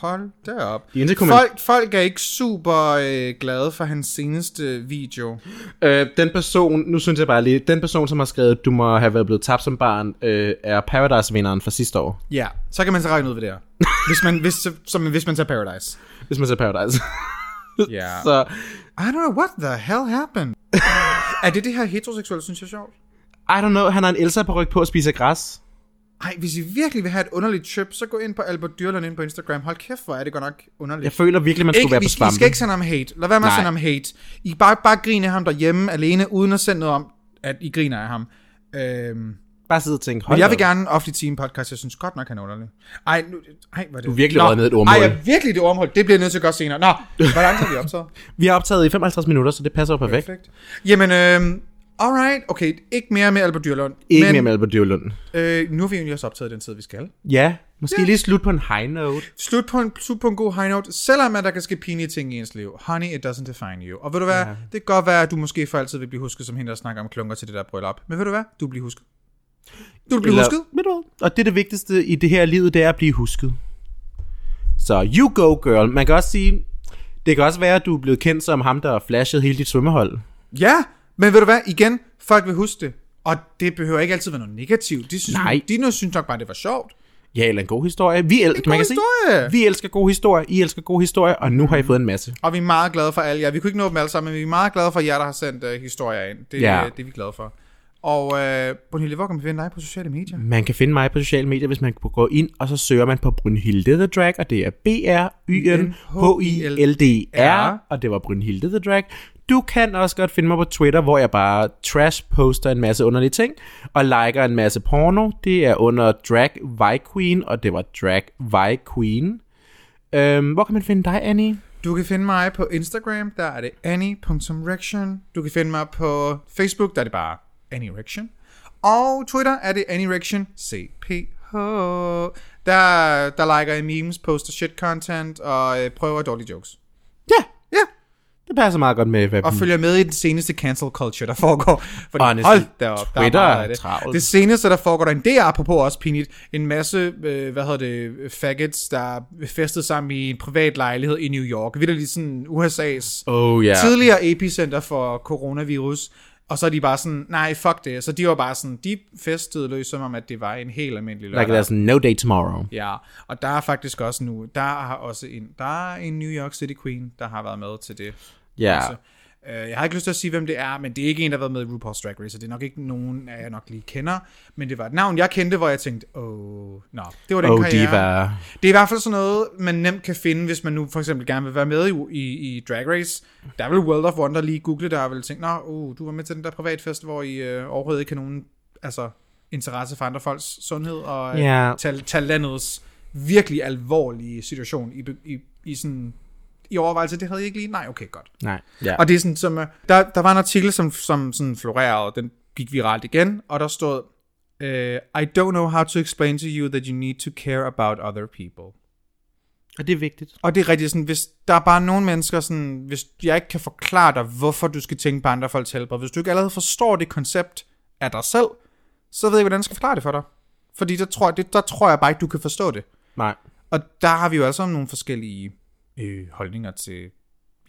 Speaker 1: Hold da op.
Speaker 2: De
Speaker 1: Folk, folk er ikke super øh, glade for hans seneste video.
Speaker 2: Øh, den person, nu synes jeg bare lige, den person, som har skrevet, du må have været blevet tabt som barn, øh, er Paradise-vinderen fra sidste år.
Speaker 1: Ja, så kan man så regne ud, hvad det er. *laughs* Hvis man, hvis, som, hvis man tager Paradise.
Speaker 2: Hvis man ser Paradise. *laughs*
Speaker 1: Ja.
Speaker 2: Så
Speaker 1: I don't know, what the hell happened? *laughs* er det det her heteroseksuelle, synes jeg er sjovt?
Speaker 2: I don't know, han har en Elsa på ryg på at spise græs.
Speaker 1: Ej, hvis I virkelig vil have et underligt trip, så gå ind på Albert Dyrland ind på Instagram. Hold kæft, hvor er det godt nok underligt.
Speaker 2: Jeg føler virkelig, man skulle
Speaker 1: ikke,
Speaker 2: være på
Speaker 1: I
Speaker 2: svampe.
Speaker 1: skal ikke sende ham hate. Lad være med at
Speaker 2: Nej.
Speaker 1: sende ham hate. I bare, bare grine ham derhjemme alene, uden at sende noget om, at I griner af ham. Øhm,
Speaker 2: Bare sidde og tænke,
Speaker 1: men
Speaker 2: hold
Speaker 1: jeg vil gerne offentligt sige en podcast, jeg synes godt nok, han er underlig. Ej, nu, ej er det...
Speaker 2: Du er virkelig røget ned i et ormhul.
Speaker 1: Ej, jeg er virkelig det ormhul. Det bliver nødt til at gøre senere. Nå, hvor langt har vi optaget? *laughs*
Speaker 2: Vi har optaget i 55 minutter, så det passer jo perfekt.
Speaker 1: Perfekt. Jamen, øhm, alright. Okay, ikke mere med Albert Dyrlund.
Speaker 2: Ikke
Speaker 1: men,
Speaker 2: mere med Albert Dyrlund.
Speaker 1: Øh, nu har vi egentlig også optaget den tid, vi skal.
Speaker 2: Ja, måske lige slut på en high note.
Speaker 1: Slut på en, slut på en god high note, selvom at der kan ske pinlige ting i ens liv. Honey, it doesn't define you. Og ved du hvad, ja. det kan godt være, at du måske for altid vil blive husket som hende, der snakker om klunker til det der bryllup. Men ved du hvad, du bliver husket. Du vil blive
Speaker 2: Eller-
Speaker 1: husket.
Speaker 2: Ved du hvad? Og det er det vigtigste i det her liv, det er at blive husket. Så you go, girl. Man kan også sige, det kan også være, at du er blevet kendt som ham, der har flashet hele dit svømmehold.
Speaker 1: Ja, men ved du hvad, igen, folk vil huske det. Og det behøver ikke altid være noget negativt. De synes,
Speaker 2: Nej.
Speaker 1: de nu synes nok bare, det var sjovt.
Speaker 2: Ja, eller en god historie. Vi, el-
Speaker 1: god
Speaker 2: man kan sige,
Speaker 1: historie.
Speaker 2: vi elsker god historie, I elsker god historie, og nu har I fået en masse.
Speaker 1: Og vi er meget glade for alle jer. Vi kunne ikke nå dem alle sammen, men vi er meget glade for jer, der har sendt uh, historier ind. Det,
Speaker 2: Ja.
Speaker 1: ja. det er vi glade for. Og øh, Brunhilde, hvor kan man finde dig på sociale medier?
Speaker 2: Man kan finde mig på sociale medier, hvis man går ind, og så søger man på Brynhilde the Drag, og det er B-R-Y-N-H-I-L-D-R, og det var Brynhilde the Drag. Du kan også godt finde mig på Twitter, hvor jeg bare trash-poster en masse underlige ting, og liker en masse porno. Det er under Drag Vi Queen, og det var Drag Vi Queen. Øhm, hvor kan man finde dig, Annie?
Speaker 1: Du kan finde mig på Instagram, der er det annie.rection. Du kan finde mig på Facebook, der er det bare annierection. Og Twitter er det annierection CPH. Der, der liker jeg memes, poster shit content og øh, prøver dårlige jokes.
Speaker 2: Ja,
Speaker 1: Ja,
Speaker 2: det passer meget godt med, hvad
Speaker 1: og følger med i den seneste cancel culture, der foregår. Fordi
Speaker 2: Honestly,
Speaker 1: hold da op, der er
Speaker 2: Twitter
Speaker 1: meget af det.
Speaker 2: travlt.
Speaker 1: Det seneste, der foregår derinde, det er apropos også pinligt. En masse, øh, hvad hedder det, faggots, der er festet sammen i en privat lejlighed i New York. Vildt lige sådan USA's
Speaker 2: Oh ja.
Speaker 1: tidligere epicenter for coronavirus. Og så er de bare sådan, nej, fuck det. Så de var bare sådan, de festede løs, som om at det var en helt almindelig lørdag.
Speaker 2: Like there's no day tomorrow.
Speaker 1: Ja, og der er faktisk også nu, der har også en, der er en New York City Queen, der har været med til det.
Speaker 2: Ja.
Speaker 1: Så, øh, jeg har ikke lyst til at sige, hvem det er, men det er ikke en, der har været med i RuPaul's Drag Race, og det er nok ikke nogen, jeg nok lige kender, men det var et navn, jeg kendte, hvor jeg tænkte, åh, oh, nå, det var den
Speaker 2: Oh,
Speaker 1: karriere.
Speaker 2: diva.
Speaker 1: Det er i hvert fald sådan noget, man nemt kan finde, hvis man nu for eksempel gerne vil være med i, i, i Drag Race. Der vil World of Wonder lige google det, og vil tænke, nå, uh, du var med til den der privatfest, hvor I øh, overhovedet ikke har nogen altså, interesse for andre folks sundhed, og yeah. tal, tal landets virkelig alvorlige situation i, i, i sådan i overvejelse, det havde I ikke lige? Nej, okay, godt.
Speaker 2: Nej. Ja.
Speaker 1: Og det er sådan, som, øh, der, der var en artikel, som, som sådan florerede, den gik viralt igen, og der stod, uh, I don't know how to explain to you that you need to care about other people.
Speaker 2: Og det er vigtigt.
Speaker 1: Og det er rigtigt sådan, hvis der er bare nogle mennesker sådan, hvis jeg ikke kan forklare dig, hvorfor du skal tænke på andre folks helbred, hvis du ikke allerede forstår det koncept af dig selv, så ved jeg ikke, hvordan jeg skal forklare det for dig. Fordi der tror, det, der tror jeg bare ikke, du kan forstå det.
Speaker 2: Nej.
Speaker 1: Og der har vi jo altså nogle forskellige øh, holdninger til,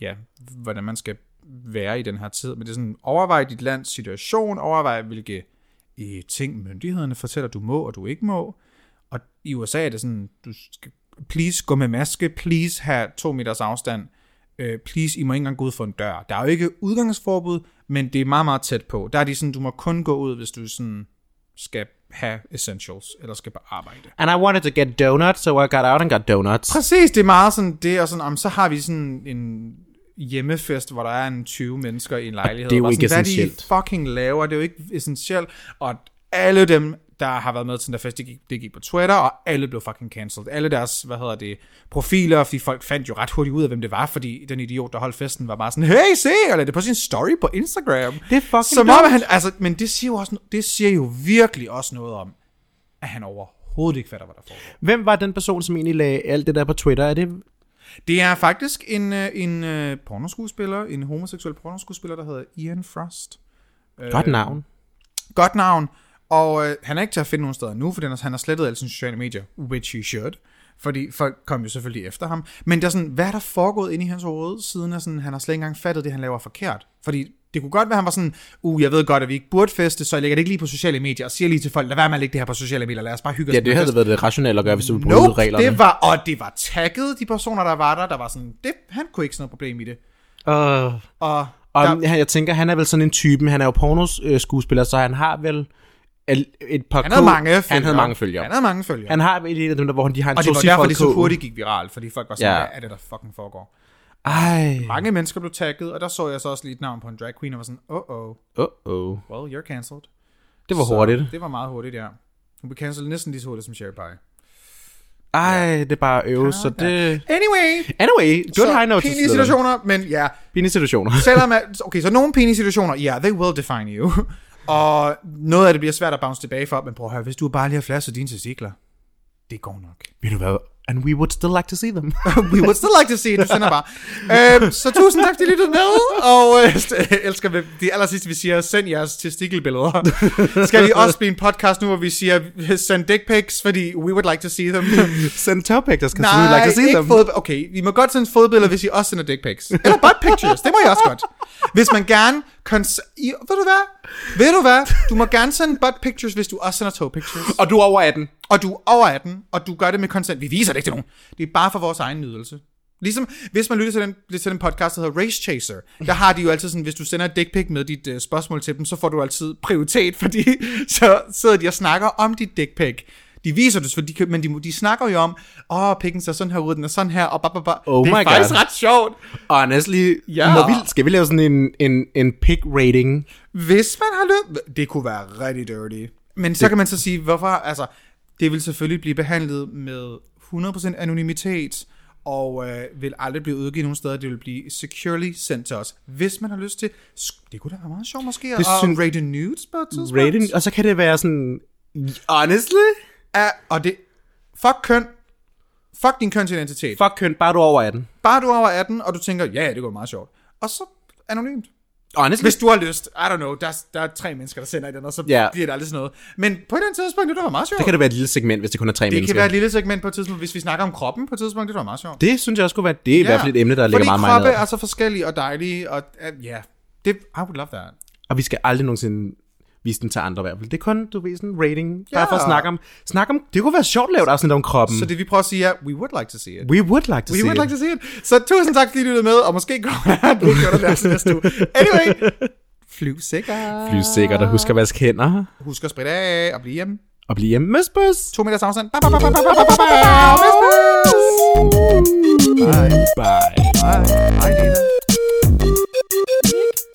Speaker 1: ja, hvordan man skal være i den her tid. Men det er sådan, overvej dit lands situation, overvej, hvilke øh, ting myndighederne fortæller, du må og du ikke må. Og i USA er det sådan, du skal please gå med maske, please have to meters afstand, øh, please, I må ikke engang gå ud for en dør. Der er jo ikke udgangsforbud, men det er meget, meget tæt på. Der er de sådan, du må kun gå ud, hvis du sådan skal have essentials, eller skal på arbejde.
Speaker 2: And I wanted to get donuts, so I got out and got donuts.
Speaker 1: Præcis, det er meget sådan det, og sådan, om, så har vi sådan en hjemmefest, hvor der er en 20 mennesker i en lejlighed.
Speaker 2: det er jo
Speaker 1: og
Speaker 2: ikke
Speaker 1: sådan, Hvad
Speaker 2: essentielt.
Speaker 1: de fucking laver, det er jo ikke essentielt. Og alle dem, der har været med til den der fest, det gik, det gik på Twitter, og alle blev fucking cancelled. Alle deres, hvad hedder det, profiler, fordi folk fandt jo ret hurtigt ud af, hvem det var, fordi den idiot, der holdt festen, var bare sådan, hey, se, eller det på sin story på Instagram.
Speaker 2: Det er fucking
Speaker 1: Som om han, altså, men det siger jo også, det siger jo virkelig også noget om, at han overhovedet ikke fatter, hvad der foregår.
Speaker 2: Hvem var den person, som egentlig lagde alt det der på Twitter? Er det...
Speaker 1: Det er faktisk en, øh, en øh, pornoskuespiller, en homoseksuel pornoskuespiller, der hedder Ian Frost.
Speaker 2: Godt navn.
Speaker 1: Godt navn, og øh, han er ikke til at finde nogen steder nu, for han har slettet alle sine sociale medier, which he should. Fordi folk kom jo selvfølgelig efter ham. Men der er sådan, hvad er der foregået inde i hans hoved, siden at sådan, han har slet ikke engang fattet det, han laver forkert? Fordi det kunne godt være, at han var sådan, uh, jeg ved godt, at vi ikke burde feste, så jeg lægger det ikke lige på sociale medier, og siger lige til folk, lad være med at lægge det her på sociale medier, lad os bare hygge os.
Speaker 2: Ja, det
Speaker 1: fest."
Speaker 2: havde været det rationelle at gøre, hvis du ville
Speaker 1: Nope,
Speaker 2: reglerne.
Speaker 1: det var, og det var tagget, de personer, der var der, der var sådan, det, han kunne ikke se noget problem i det.
Speaker 2: Uh,
Speaker 1: Og,
Speaker 2: og
Speaker 1: der,
Speaker 2: jeg tænker, han er vel sådan en type, han er jo pornos øh, skuespiller, så han har vel el- et par
Speaker 1: han havde
Speaker 2: K-
Speaker 1: mange følgere.
Speaker 2: Han havde mange følgere.
Speaker 1: Han havde mange følgere.
Speaker 2: Han har et af dem der, hvor de har en
Speaker 1: og det var derfor, det så hurtigt gik viralt, fordi folk var sådan,
Speaker 2: Ja.
Speaker 1: ja. hvad er det, der fucking foregår?
Speaker 2: Ej.
Speaker 1: Mange mennesker blev tagget, og der så jeg så også lige et navn på en drag queen, og var sådan, oh oh,
Speaker 2: Uh-oh.
Speaker 1: well, you're cancelled.
Speaker 2: Det var
Speaker 1: Så
Speaker 2: hurtigt.
Speaker 1: Det var meget hurtigt, ja. Hun blev cancelled næsten lige så hurtigt som Sherry Pie.
Speaker 2: Ej, det er bare øve, så det...
Speaker 1: Anyway,
Speaker 2: Anyway, good
Speaker 1: så
Speaker 2: high note.
Speaker 1: pinlige situationer, men ja,
Speaker 2: Pinlige situationer.
Speaker 1: selvom at, okay, så nogle pinlige situationer, ja, yeah, they will define you. Og noget af det bliver svært at bounce tilbage for, men prøv at høre, hvis du bare lige har flasket dine testikler, det går nok.
Speaker 2: Ved du hvad? And we would still like to see them. *laughs*
Speaker 1: We would still like to see it, du sender bare. *laughs* øhm, så tusind tak, fordi I lyttede med, og øh, *laughs* st- elsker vi, de aller sidste, vi siger, send jeres testikelbilleder. Skal vi også blive en podcast nu, hvor vi siger, send dick pics, fordi we would like to see them.
Speaker 2: Send topic, der skal
Speaker 1: Nej,
Speaker 2: we like to see them.
Speaker 1: fod... Okay, vi må godt sende fodbilleder, hvis I også sender dick pics. Eller butt pictures, det må I også godt. Hvis man gerne... Cons- I, ved du hvad? Ved du hvad? Du må gerne sende butt pictures, hvis du også sender toe pictures.
Speaker 2: Og du er over 18.
Speaker 1: Og du er over 18, og du gør det med consent. Vi viser det ikke til nogen. Det er bare for vores egen nydelse. Ligesom, hvis man lytter til den, til den podcast, der hedder Race Chaser, der har de jo altid sådan, hvis du sender et dick pic med dit uh, spørgsmål til dem, så får du altid prioritet, *laughs* fordi så sidder de og snakker om dit dick pic. De viser det, fordi de, men de, de snakker jo om, åh, oh, pikken ser sådan her ud, den er sådan her, og ba, ba, ba.
Speaker 2: Oh
Speaker 1: det er
Speaker 2: my
Speaker 1: faktisk
Speaker 2: God.
Speaker 1: ret sjovt.
Speaker 2: Honestly,
Speaker 1: Ja.
Speaker 2: må vi, skal vi lave sådan en, en, en pick rating?
Speaker 1: Hvis man har lyst, det kunne være rigtig dirty. Men så det... kan man så sige, hvorfor, altså, det vil selvfølgelig blive behandlet med 100% anonymitet, og øh, vil aldrig blive udgivet nogen steder. Det vil blive securely sendt til os. Hvis man har lyst til, det kunne da være meget sjovt måske,
Speaker 2: Det
Speaker 1: at
Speaker 2: synes-
Speaker 1: rate nudes på et tidspunkt.
Speaker 2: Rating, og så kan det være sådan... Honestly?
Speaker 1: Ja, og det, fuck køn, fuck din kønsidentitet.
Speaker 2: Fuck køn, bare du er over 18.
Speaker 1: Bare du er over 18, og du tænker, ja, ja, det går meget sjovt. Og så anonymt.
Speaker 2: Honestly?
Speaker 1: Hvis du har lyst, I don't know, der, er- der er tre mennesker, der sender i den, og så
Speaker 2: Ja.
Speaker 1: bliver det aldrig sådan noget. Men på et eller andet tidspunkt, det var meget sjovt.
Speaker 2: Det kan det være et lille segment, hvis det kun er tre
Speaker 1: Det
Speaker 2: mennesker.
Speaker 1: kan være et lille segment på et tidspunkt, hvis vi snakker om kroppen på et tidspunkt, det var meget sjovt.
Speaker 2: Det synes jeg også kunne være, det er i hvert fald et emne, der ligger meget
Speaker 1: Fordi
Speaker 2: meget
Speaker 1: kroppe er så forskellige og dejlige, og uh, ja, det, I would love that.
Speaker 2: Og vi skal aldrig nogensinde vise den til andre i hvert fald. Det er kun, du ved, sådan rating. Ja. Bare for at snakke om, snak om, det kunne være sjovt at lave et afsnit om kroppen.
Speaker 1: Så det vi prøver at sige er, we would like to see it.
Speaker 2: We would like to
Speaker 1: we
Speaker 2: see
Speaker 1: would like to see it. Så tusind tak, fordi I lyttede med, og måske kommer der et blodgjort af næste uge. Anyway, flyv sikkert.
Speaker 2: Flyv sikkert, og husk at vaske hænder.
Speaker 1: Husk at spritte af, og blive hjemme.
Speaker 2: Og blive hjemme. Møs, møs.
Speaker 1: To meters afstand. Bye, bye, bye, bye, bye, bye, bye, bye. Bye. Bye.
Speaker 2: Bye.
Speaker 1: Bye, Bye. Bye.